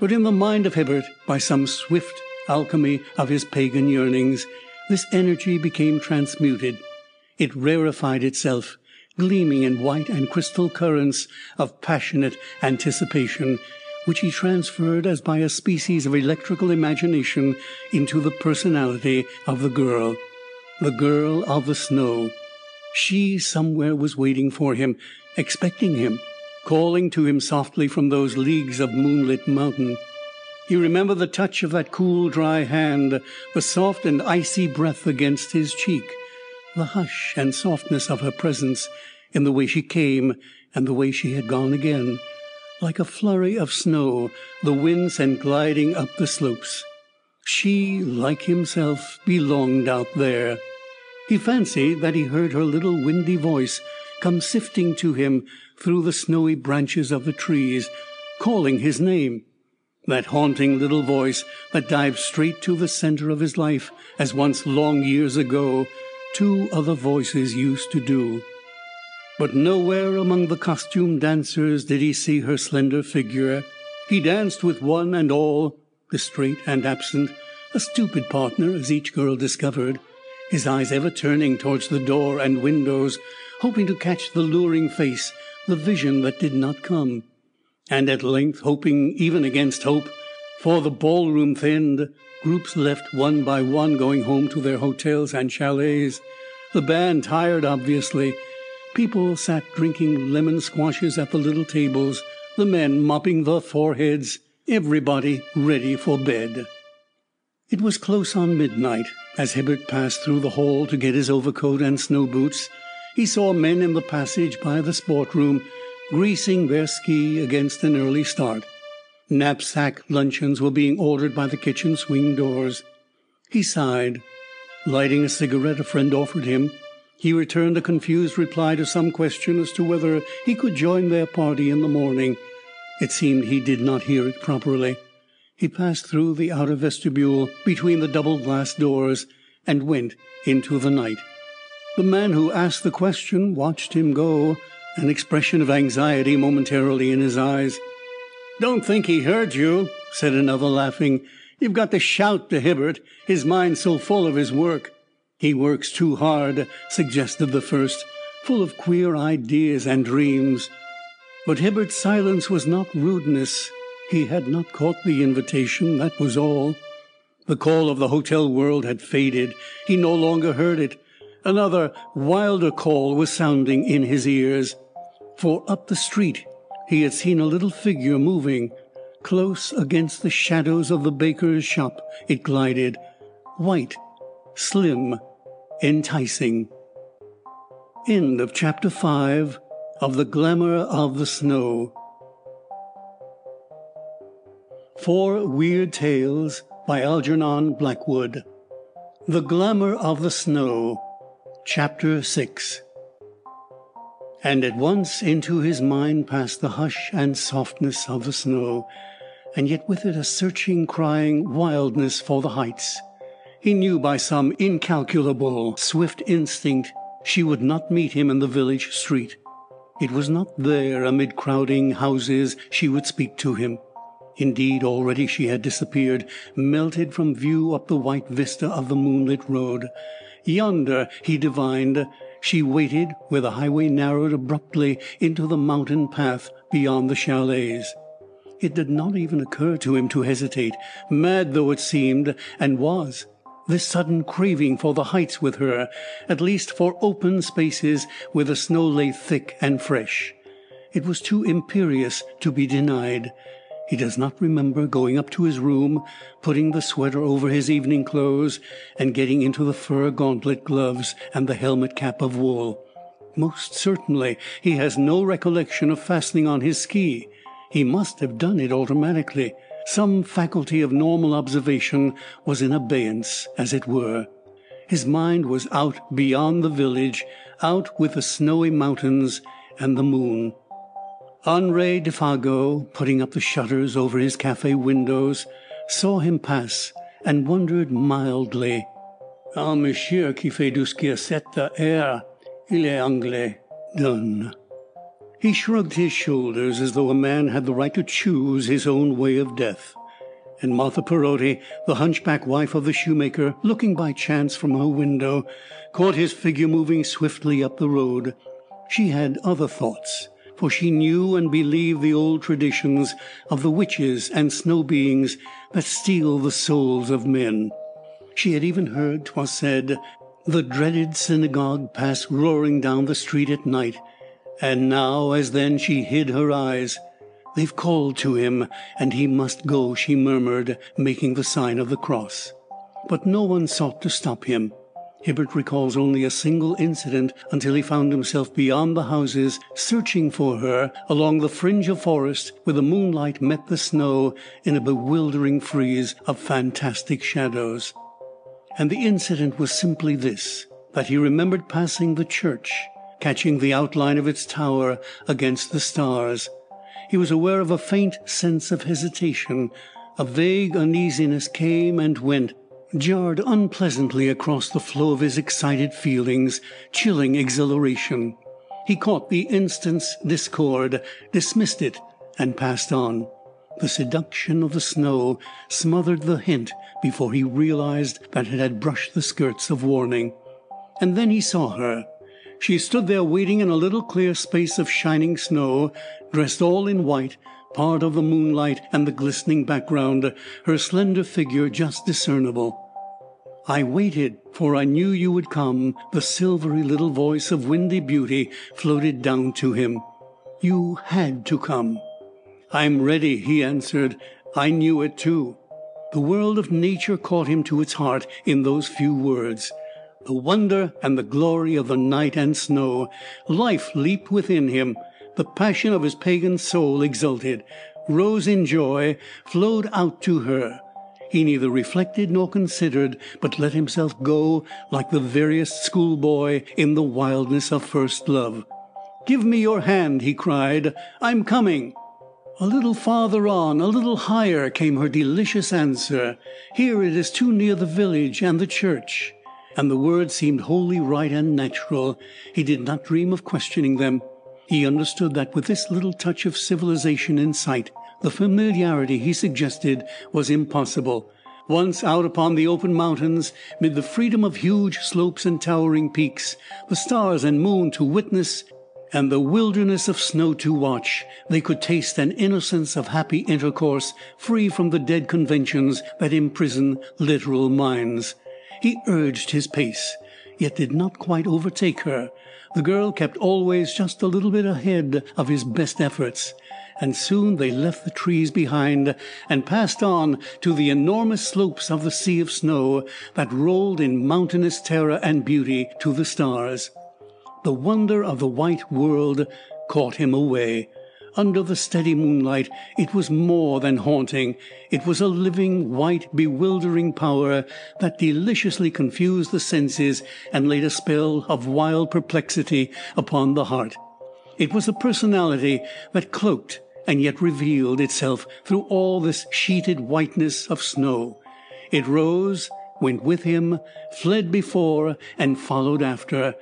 But in the mind of Hibbert, by some swift, alchemy of his pagan yearnings, this energy became transmuted. It rarefied itself, gleaming in white and crystal currents of passionate anticipation, which he transferred as by a species of electrical imagination into the personality of the girl, the girl of the snow. She somewhere was waiting for him, expecting him, calling to him softly from those leagues of moonlit mountain. He remembered the touch of that cool, dry hand, the soft and icy breath against his cheek, the hush and softness of her presence in the way she came and the way she had gone again, like a flurry of snow the wind sent gliding up the slopes. She, like himself, belonged out there. He fancied that he heard her little windy voice come sifting to him through the snowy branches of the trees, calling his name. That haunting little voice that dived straight to the center of his life, as once long years ago two other voices used to do. But nowhere among the costumed dancers did he see her slender figure. He danced with one and all, distrait and absent, a stupid partner, as each girl discovered his eyes ever turning towards the door and windows, hoping to catch the luring face, the vision that did not come. And at length, hoping even against hope, for the ballroom thinned, groups left one by one going home to their hotels and chalets. The band tired, obviously. People sat drinking lemon squashes at the little tables, the men mopping their foreheads, everybody ready for bed. It was close on midnight as Hibbert passed through the hall to get his overcoat and snow boots. He saw men in the passage by the sport room greasing their ski against an early start. Knapsack luncheons were being ordered by the kitchen swing doors. He sighed. Lighting a cigarette a friend offered him, he returned a confused reply to some question as to whether he could join their party in the morning. It seemed he did not hear it properly. He passed through the outer vestibule between the double glass doors and went into the night. The man who asked the question watched him go, an expression of anxiety momentarily in his eyes. "Don't think he heard you," said another, laughing. "You've got to shout to Hibbert, his mind's so full of his work." "He works too hard," suggested the first, full of queer ideas and dreams. But Hibbert's silence was not rudeness. He had not caught the invitation, that was all. The call of the hotel world had faded. He no longer heard it. Another, wilder call was sounding in his ears. For up the street he had seen a little figure moving. Close against the shadows of the baker's shop it glided, white, slim, enticing. End of chapter 5 of The Glamour of the Snow. Four Weird Tales by Algernon Blackwood. The Glamour of the Snow. Chapter 6 And at once into his mind passed the hush and softness of the snow, and yet with it a searching, crying wildness for the heights. He knew by some incalculable, swift instinct she would not meet him in the village street. It was not there, amid crowding houses, she would speak to him. Indeed, already she had disappeared, melted from view up the white vista of the moonlit road. Yonder, he divined, she waited where the highway narrowed abruptly into the mountain path beyond the chalets. It did not even occur to him to hesitate, mad though it seemed and was, this sudden craving for the heights with her, at least for open spaces where the snow lay thick and fresh. It was too imperious to be denied. He does not remember going up to his room, putting the sweater over his evening clothes, and getting into the fur gauntlet gloves and the helmet cap of wool. Most certainly he has no recollection of fastening on his ski. He must have done it automatically. Some faculty of normal observation was in abeyance, as it were. His mind was out beyond the village, out with the snowy mountains and the moon. Henri Defago, putting up the shutters over his cafe windows, saw him pass, and wondered mildly: "Un monsieur qui fait du ski cette heure, il est anglais, done." He shrugged his shoulders as though a man had the right to choose his own way of death. and Martha Perotti, the hunchback wife of the shoemaker, looking by chance from her window, caught his figure moving swiftly up the road. She had other thoughts, for she knew and believed the old traditions of the witches and snow beings that steal the souls of men. She had even heard, 'twas said, the dreaded synagogue pass roaring down the street at night, and now as then she hid her eyes. They've called to him, and he must go, she murmured, making the sign of the cross. But no one sought to stop him. Hibbert recalls only a single incident until he found himself beyond the houses, searching for her along the fringe of forest where the moonlight met the snow in a bewildering frieze of fantastic shadows. And the incident was simply this that he remembered passing the church, catching the outline of its tower against the stars. He was aware of a faint sense of hesitation. A vague uneasiness came and went, jarred unpleasantly across the flow of his excited feelings, chilling exhilaration. He caught the instant's discord, dismissed it, and passed on. The seduction of the snow smothered the hint before he realized that it had brushed the skirts of warning. And then he saw her. She stood there waiting in a little clear space of shining snow, dressed all in white, part of the moonlight and the glistening background, her slender figure just discernible. I waited, for I knew you would come. The silvery little voice of windy beauty floated down to him. You had to come. I'm ready, he answered. I knew it too. The world of nature caught him to its heart in those few words. The wonder and the glory of the night and snow. Life leaped within him. The passion of his pagan soul exulted, rose in joy, flowed out to her. He neither reflected nor considered, but let himself go like the veriest schoolboy in the wildness of first love. Give me your hand, he cried. I'm coming. A little farther on, a little higher, came her delicious answer. Here it is too near the village and the church. And the words seemed wholly right and natural. He did not dream of questioning them. He understood that with this little touch of civilization in sight, the familiarity he suggested was impossible. Once out upon the open mountains, mid the freedom of huge slopes and towering peaks, the stars and moon to witness and the wilderness of snow to watch, they could taste an innocence of happy intercourse free from the dead conventions that imprison literal minds. He urged his pace, yet did not quite overtake her. The girl kept always just a little bit ahead of his best efforts, and soon they left the trees behind and passed on to the enormous slopes of the sea of snow that rolled in mountainous terror and beauty to the stars. The wonder of the white world caught him away. Under the steady moonlight it was more than haunting. It was a living, white, bewildering power that deliciously confused the senses and laid a spell of wild perplexity upon the heart. It was a personality that cloaked and yet revealed itself through all this sheeted whiteness of snow. It rose, went with him, fled before, and followed after.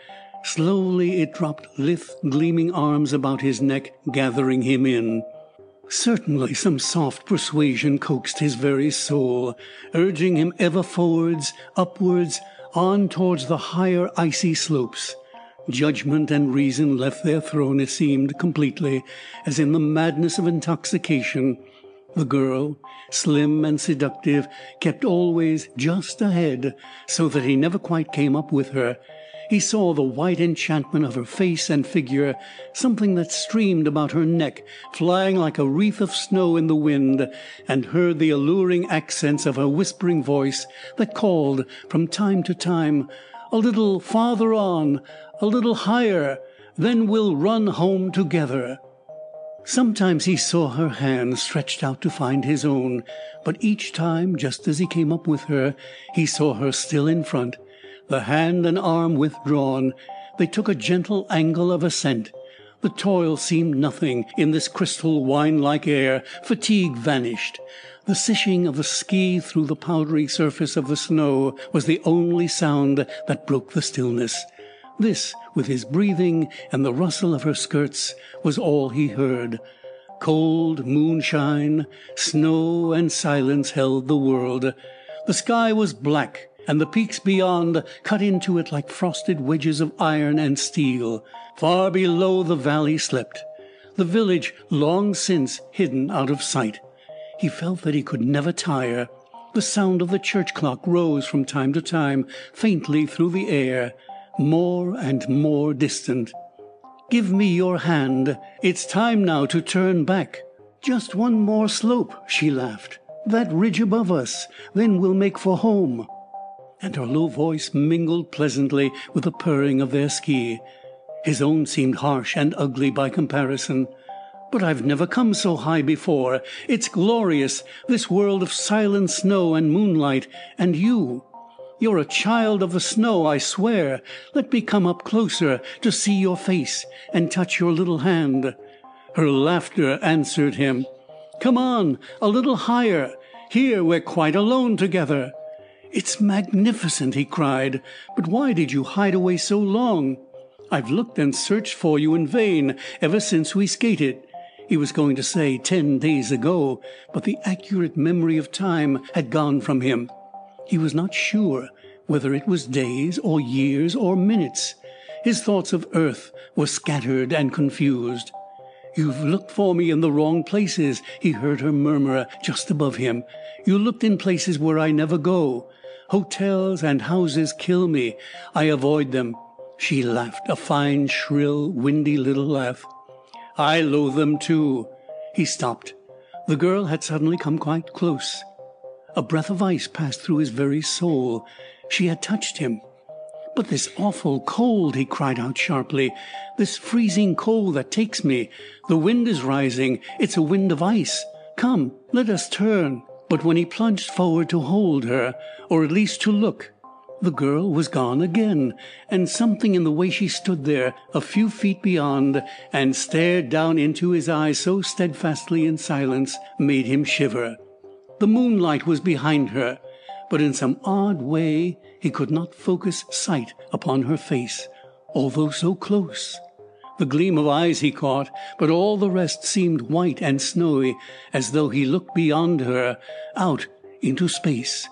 Slowly it dropped lithe, gleaming arms about his neck, gathering him in. Certainly some soft persuasion coaxed his very soul, urging him ever forwards, upwards, on towards the higher icy slopes. Judgment and reason left their throne, it seemed, completely, as in the madness of intoxication. The girl, slim and seductive, kept always just ahead, so that he never quite came up with her. He saw the white enchantment of her face and figure, something that streamed about her neck, flying like a wreath of snow in the wind, and heard the alluring accents of her whispering voice that called from time to time, "A little farther on, a little higher, then we'll run home together." Sometimes he saw her hand stretched out to find his own, but each time, just as he came up with her, he saw her still in front the hand and arm withdrawn. They took a gentle angle of ascent. The toil seemed nothing in this crystal wine like air. Fatigue vanished. The sishing of the ski through the powdery surface of the snow was the only sound that broke the stillness. This, with his breathing and the rustle of her skirts, was all he heard. Cold moonshine, snow, and silence held the world. The sky was black, and the peaks beyond cut into it like frosted wedges of iron and steel. Far below the valley slept, the village long since hidden out of sight. He felt that he could never tire. The sound of the church clock rose from time to time faintly through the air, more and more distant. Give me your hand. It's time now to turn back. Just one more slope, she laughed. That ridge above us. Then we'll make for home. And her low voice mingled pleasantly with the purring of their ski. His own seemed harsh and ugly by comparison. But I've never come so high before. It's glorious, this world of silent snow and moonlight, and you. You're a child of the snow, I swear. Let me come up closer to see your face and touch your little hand. Her laughter answered him. Come on, a little higher. Here we're quite alone together. It's magnificent, he cried. But why did you hide away so long? I've looked and searched for you in vain ever since we skated. He was going to say ten days ago, but the accurate memory of time had gone from him. He was not sure whether it was days or years or minutes. His thoughts of earth were scattered and confused. You've looked for me in the wrong places, he heard her murmur just above him. You looked in places where I never go. Hotels and houses kill me. I avoid them. She laughed, a fine, shrill, windy little laugh. I loathe them too. He stopped. The girl had suddenly come quite close. A breath of ice passed through his very soul. She had touched him. But this awful cold, he cried out sharply. This freezing cold that takes me. The wind is rising. It's a wind of ice. Come, let us turn. But when he plunged forward to hold her, or at least to look, the girl was gone again, and something in the way she stood there a few feet beyond and stared down into his eyes so steadfastly in silence made him shiver. The moonlight was behind her, but in some odd way he could not focus sight upon her face, although so close. The gleam of eyes he caught, but all the rest seemed white and snowy, as though he looked beyond her, out into space.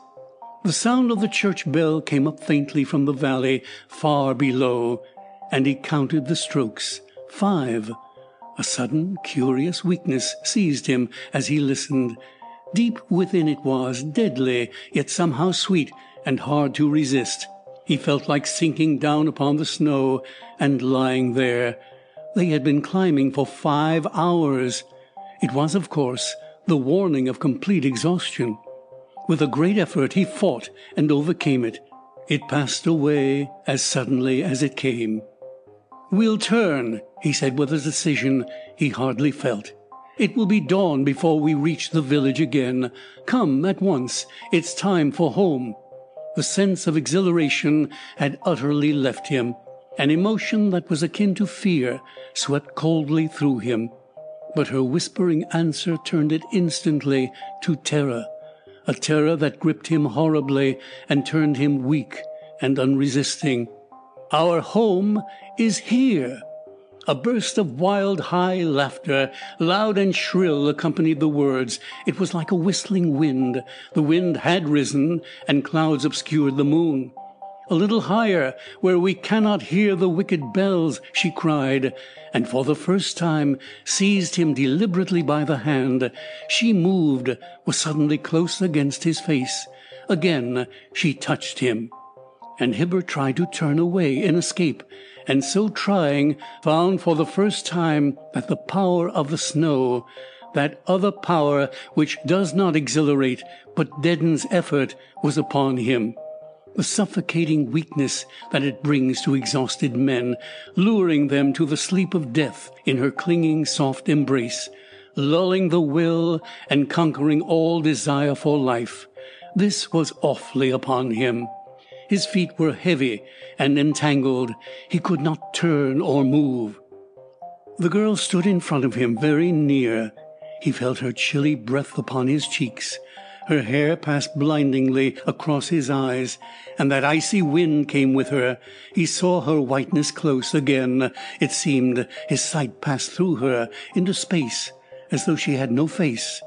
The sound of the church bell came up faintly from the valley far below, and he counted the strokes five. A sudden curious weakness seized him as he listened. Deep within it was, deadly, yet somehow sweet and hard to resist. He felt like sinking down upon the snow and lying there. They had been climbing for five hours. It was, of course, the warning of complete exhaustion. With a great effort he fought and overcame it. It passed away as suddenly as it came. We'll turn, he said with a decision he hardly felt. It will be dawn before we reach the village again. Come at once. It's time for home. The sense of exhilaration had utterly left him. An emotion that was akin to fear swept coldly through him. But her whispering answer turned it instantly to terror, a terror that gripped him horribly and turned him weak and unresisting. Our home is here. A burst of wild, high laughter, loud and shrill, accompanied the words. It was like a whistling wind. The wind had risen, and clouds obscured the moon. A little higher, where we cannot hear the wicked bells, she cried, and for the first time seized him deliberately by the hand. She moved, was suddenly close against his face. Again she touched him. And Hibbert tried to turn away in escape and so trying, found for the first time that the power of the snow, that other power which does not exhilarate but deadens effort, was upon him. The suffocating weakness that it brings to exhausted men, luring them to the sleep of death in her clinging soft embrace, lulling the will and conquering all desire for life. This was awfully upon him. His feet were heavy and entangled. He could not turn or move. The girl stood in front of him, very near. He felt her chilly breath upon his cheeks. Her hair passed blindingly across his eyes, and that icy wind came with her. He saw her whiteness close again. It seemed his sight passed through her into space, as though she had no face.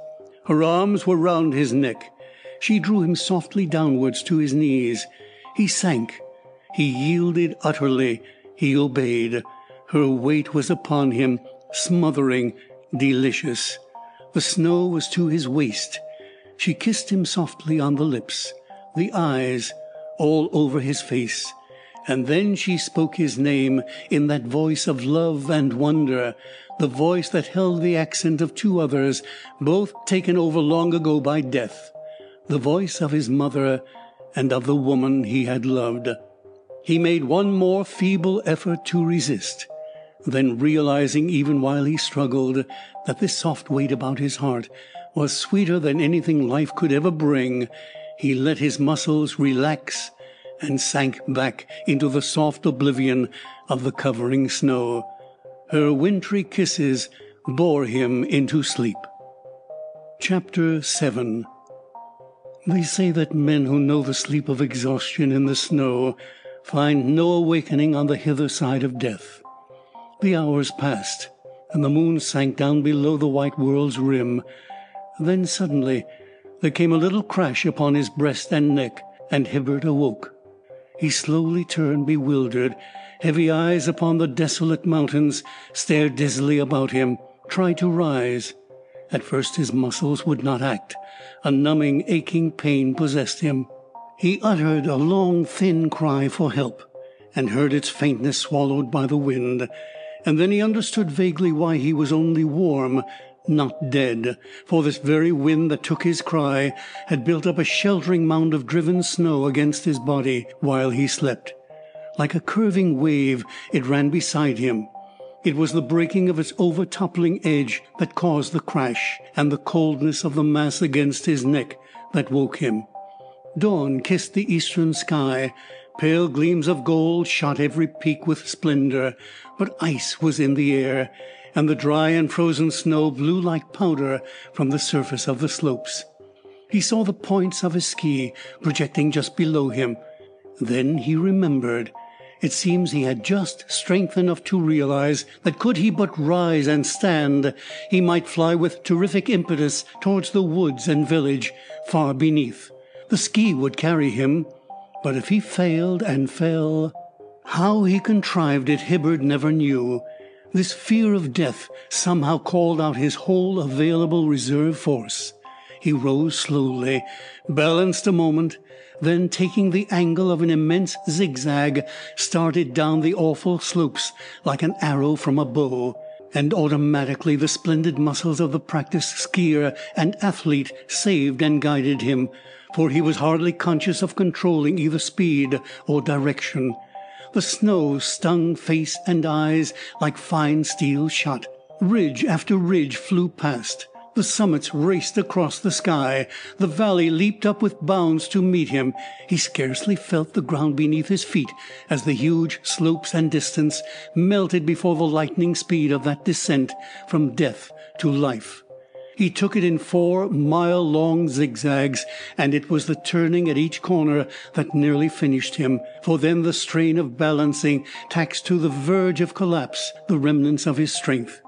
Her arms were round his neck. She drew him softly downwards to his knees. He sank. He yielded utterly. He obeyed. Her weight was upon him, smothering, delicious. The snow was to his waist. She kissed him softly on the lips, the eyes, all over his face. And then she spoke his name in that voice of love and wonder, the voice that held the accent of two others, both taken over long ago by death, the voice of his mother and of the woman he had loved. He made one more feeble effort to resist. Then, realizing even while he struggled that this soft weight about his heart was sweeter than anything life could ever bring, he let his muscles relax and sank back into the soft oblivion of the covering snow. Her wintry kisses bore him into sleep. Chapter 7 They say that men who know the sleep of exhaustion in the snow find no awakening on the hither side of death. The hours passed, and the moon sank down below the white world's rim. Then suddenly there came a little crash upon his breast and neck, and Hibbert awoke. He slowly turned, bewildered. Heavy eyes upon the desolate mountains, stared dizzily about him, tried to rise. At first his muscles would not act. A numbing, aching pain possessed him. He uttered a long, thin cry for help, and heard its faintness swallowed by the wind. And then he understood vaguely why he was only warm, not dead, for this very wind that took his cry had built up a sheltering mound of driven snow against his body while he slept. Like a curving wave it ran beside him. It was the breaking of its overtoppling edge that caused the crash, and the coldness of the mass against his neck that woke him. Dawn kissed the eastern sky. Pale gleams of gold shot every peak with splendor, but ice was in the air, and the dry and frozen snow blew like powder from the surface of the slopes. He saw the points of his ski projecting just below him. Then he remembered. It seems he had just strength enough to realize that could he but rise and stand, he might fly with terrific impetus towards the woods and village far beneath. The ski would carry him, but if he failed and fell... How he contrived it Hibbert never knew. This fear of death somehow called out his whole available reserve force. He rose slowly, balanced a moment, then taking the angle of an immense zigzag, started down the awful slopes like an arrow from a bow. And automatically the splendid muscles of the practiced skier and athlete saved and guided him, for he was hardly conscious of controlling either speed or direction. The snow stung face and eyes like fine steel shot. Ridge after ridge flew past. The summits raced across the sky. The valley leaped up with bounds to meet him. He scarcely felt the ground beneath his feet as the huge slopes and distance melted before the lightning speed of that descent from death to life. He took it in four mile long zigzags, and it was the turning at each corner that nearly finished him, for then the strain of balancing taxed to the verge of collapse the remnants of his strength.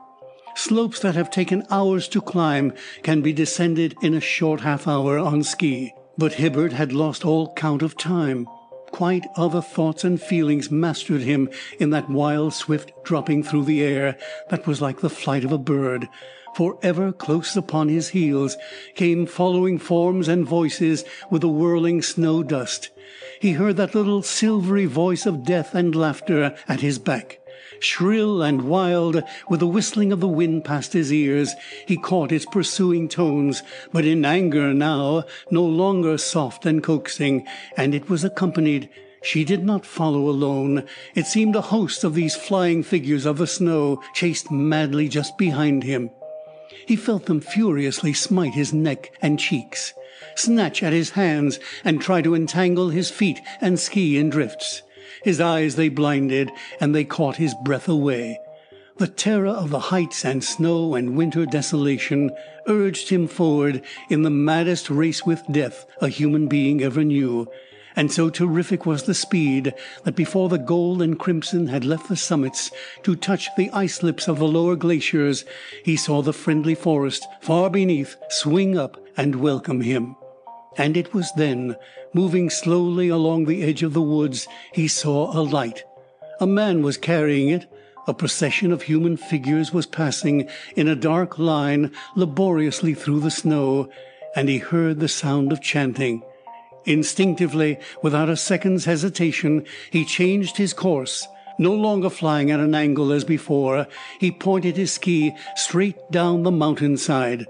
Slopes that have taken hours to climb can be descended in a short half hour on ski. But Hibbert had lost all count of time. Quite other thoughts and feelings mastered him in that wild, swift dropping through the air that was like the flight of a bird for ever close upon his heels came following forms and voices with the whirling snow dust. He heard that little silvery voice of death and laughter at his back. Shrill and wild, with the whistling of the wind past his ears, he caught its pursuing tones, but in anger now, no longer soft and coaxing, and it was accompanied she did not follow alone. It seemed a host of these flying figures of the snow chased madly just behind him. He felt them furiously smite his neck and cheeks, snatch at his hands, and try to entangle his feet and ski in drifts. His eyes they blinded, and they caught his breath away. The terror of the heights and snow and winter desolation urged him forward in the maddest race with death a human being ever knew, and so terrific was the speed that before the gold and crimson had left the summits to touch the ice lips of the lower glaciers he saw the friendly forest far beneath swing up and welcome him. And it was then, moving slowly along the edge of the woods, he saw a light. A man was carrying it. A procession of human figures was passing in a dark line laboriously through the snow, and he heard the sound of chanting. Instinctively, without a second's hesitation, he changed his course. No longer flying at an angle as before, he pointed his ski straight down the mountain side.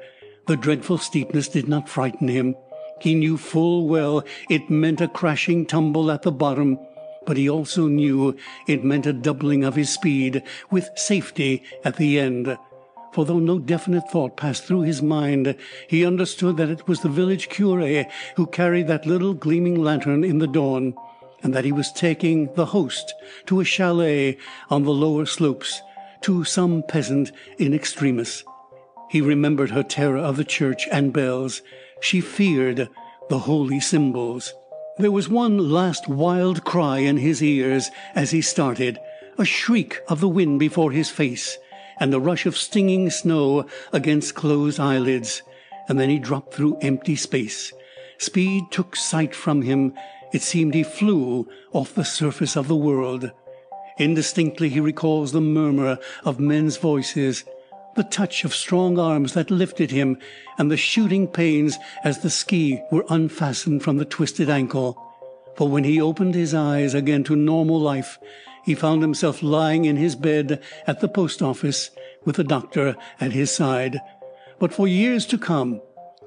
The dreadful steepness did not frighten him. He knew full well it meant a crashing tumble at the bottom, but he also knew it meant a doubling of his speed, with safety at the end for though no definite thought passed through his mind, he understood that it was the village cure who carried that little gleaming lantern in the dawn, and that he was taking the host to a chalet on the lower slopes, to some peasant in extremis. He remembered her terror of the church and bells. She feared the holy symbols. There was one last wild cry in his ears as he started, a shriek of the wind before his face and a rush of stinging snow against closed eyelids. And then he dropped through empty space. Speed took sight from him. It seemed he flew off the surface of the world. Indistinctly he recalls the murmur of men's voices, the touch of strong arms that lifted him, and the shooting pains as the ski were unfastened from the twisted ankle. For when he opened his eyes again to normal life, he found himself lying in his bed at the post office with the doctor at his side. But for years to come,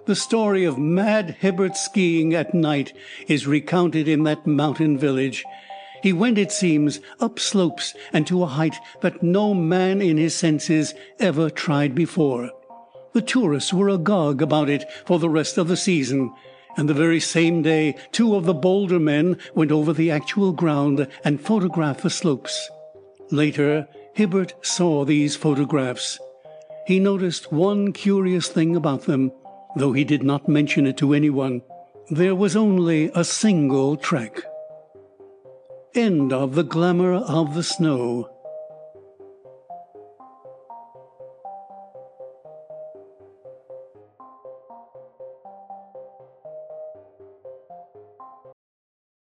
the story of mad Hibbert skiing at night is recounted in that mountain village. He went, it seems, up slopes and to a height that no man in his senses ever tried before. The tourists were agog about it for the rest of the season and the very same day two of the bolder men went over the actual ground and photographed the slopes. Later, Hibbert saw these photographs. He noticed one curious thing about them, though he did not mention it to anyone. There was only a single track. End of The Glamour of the Snow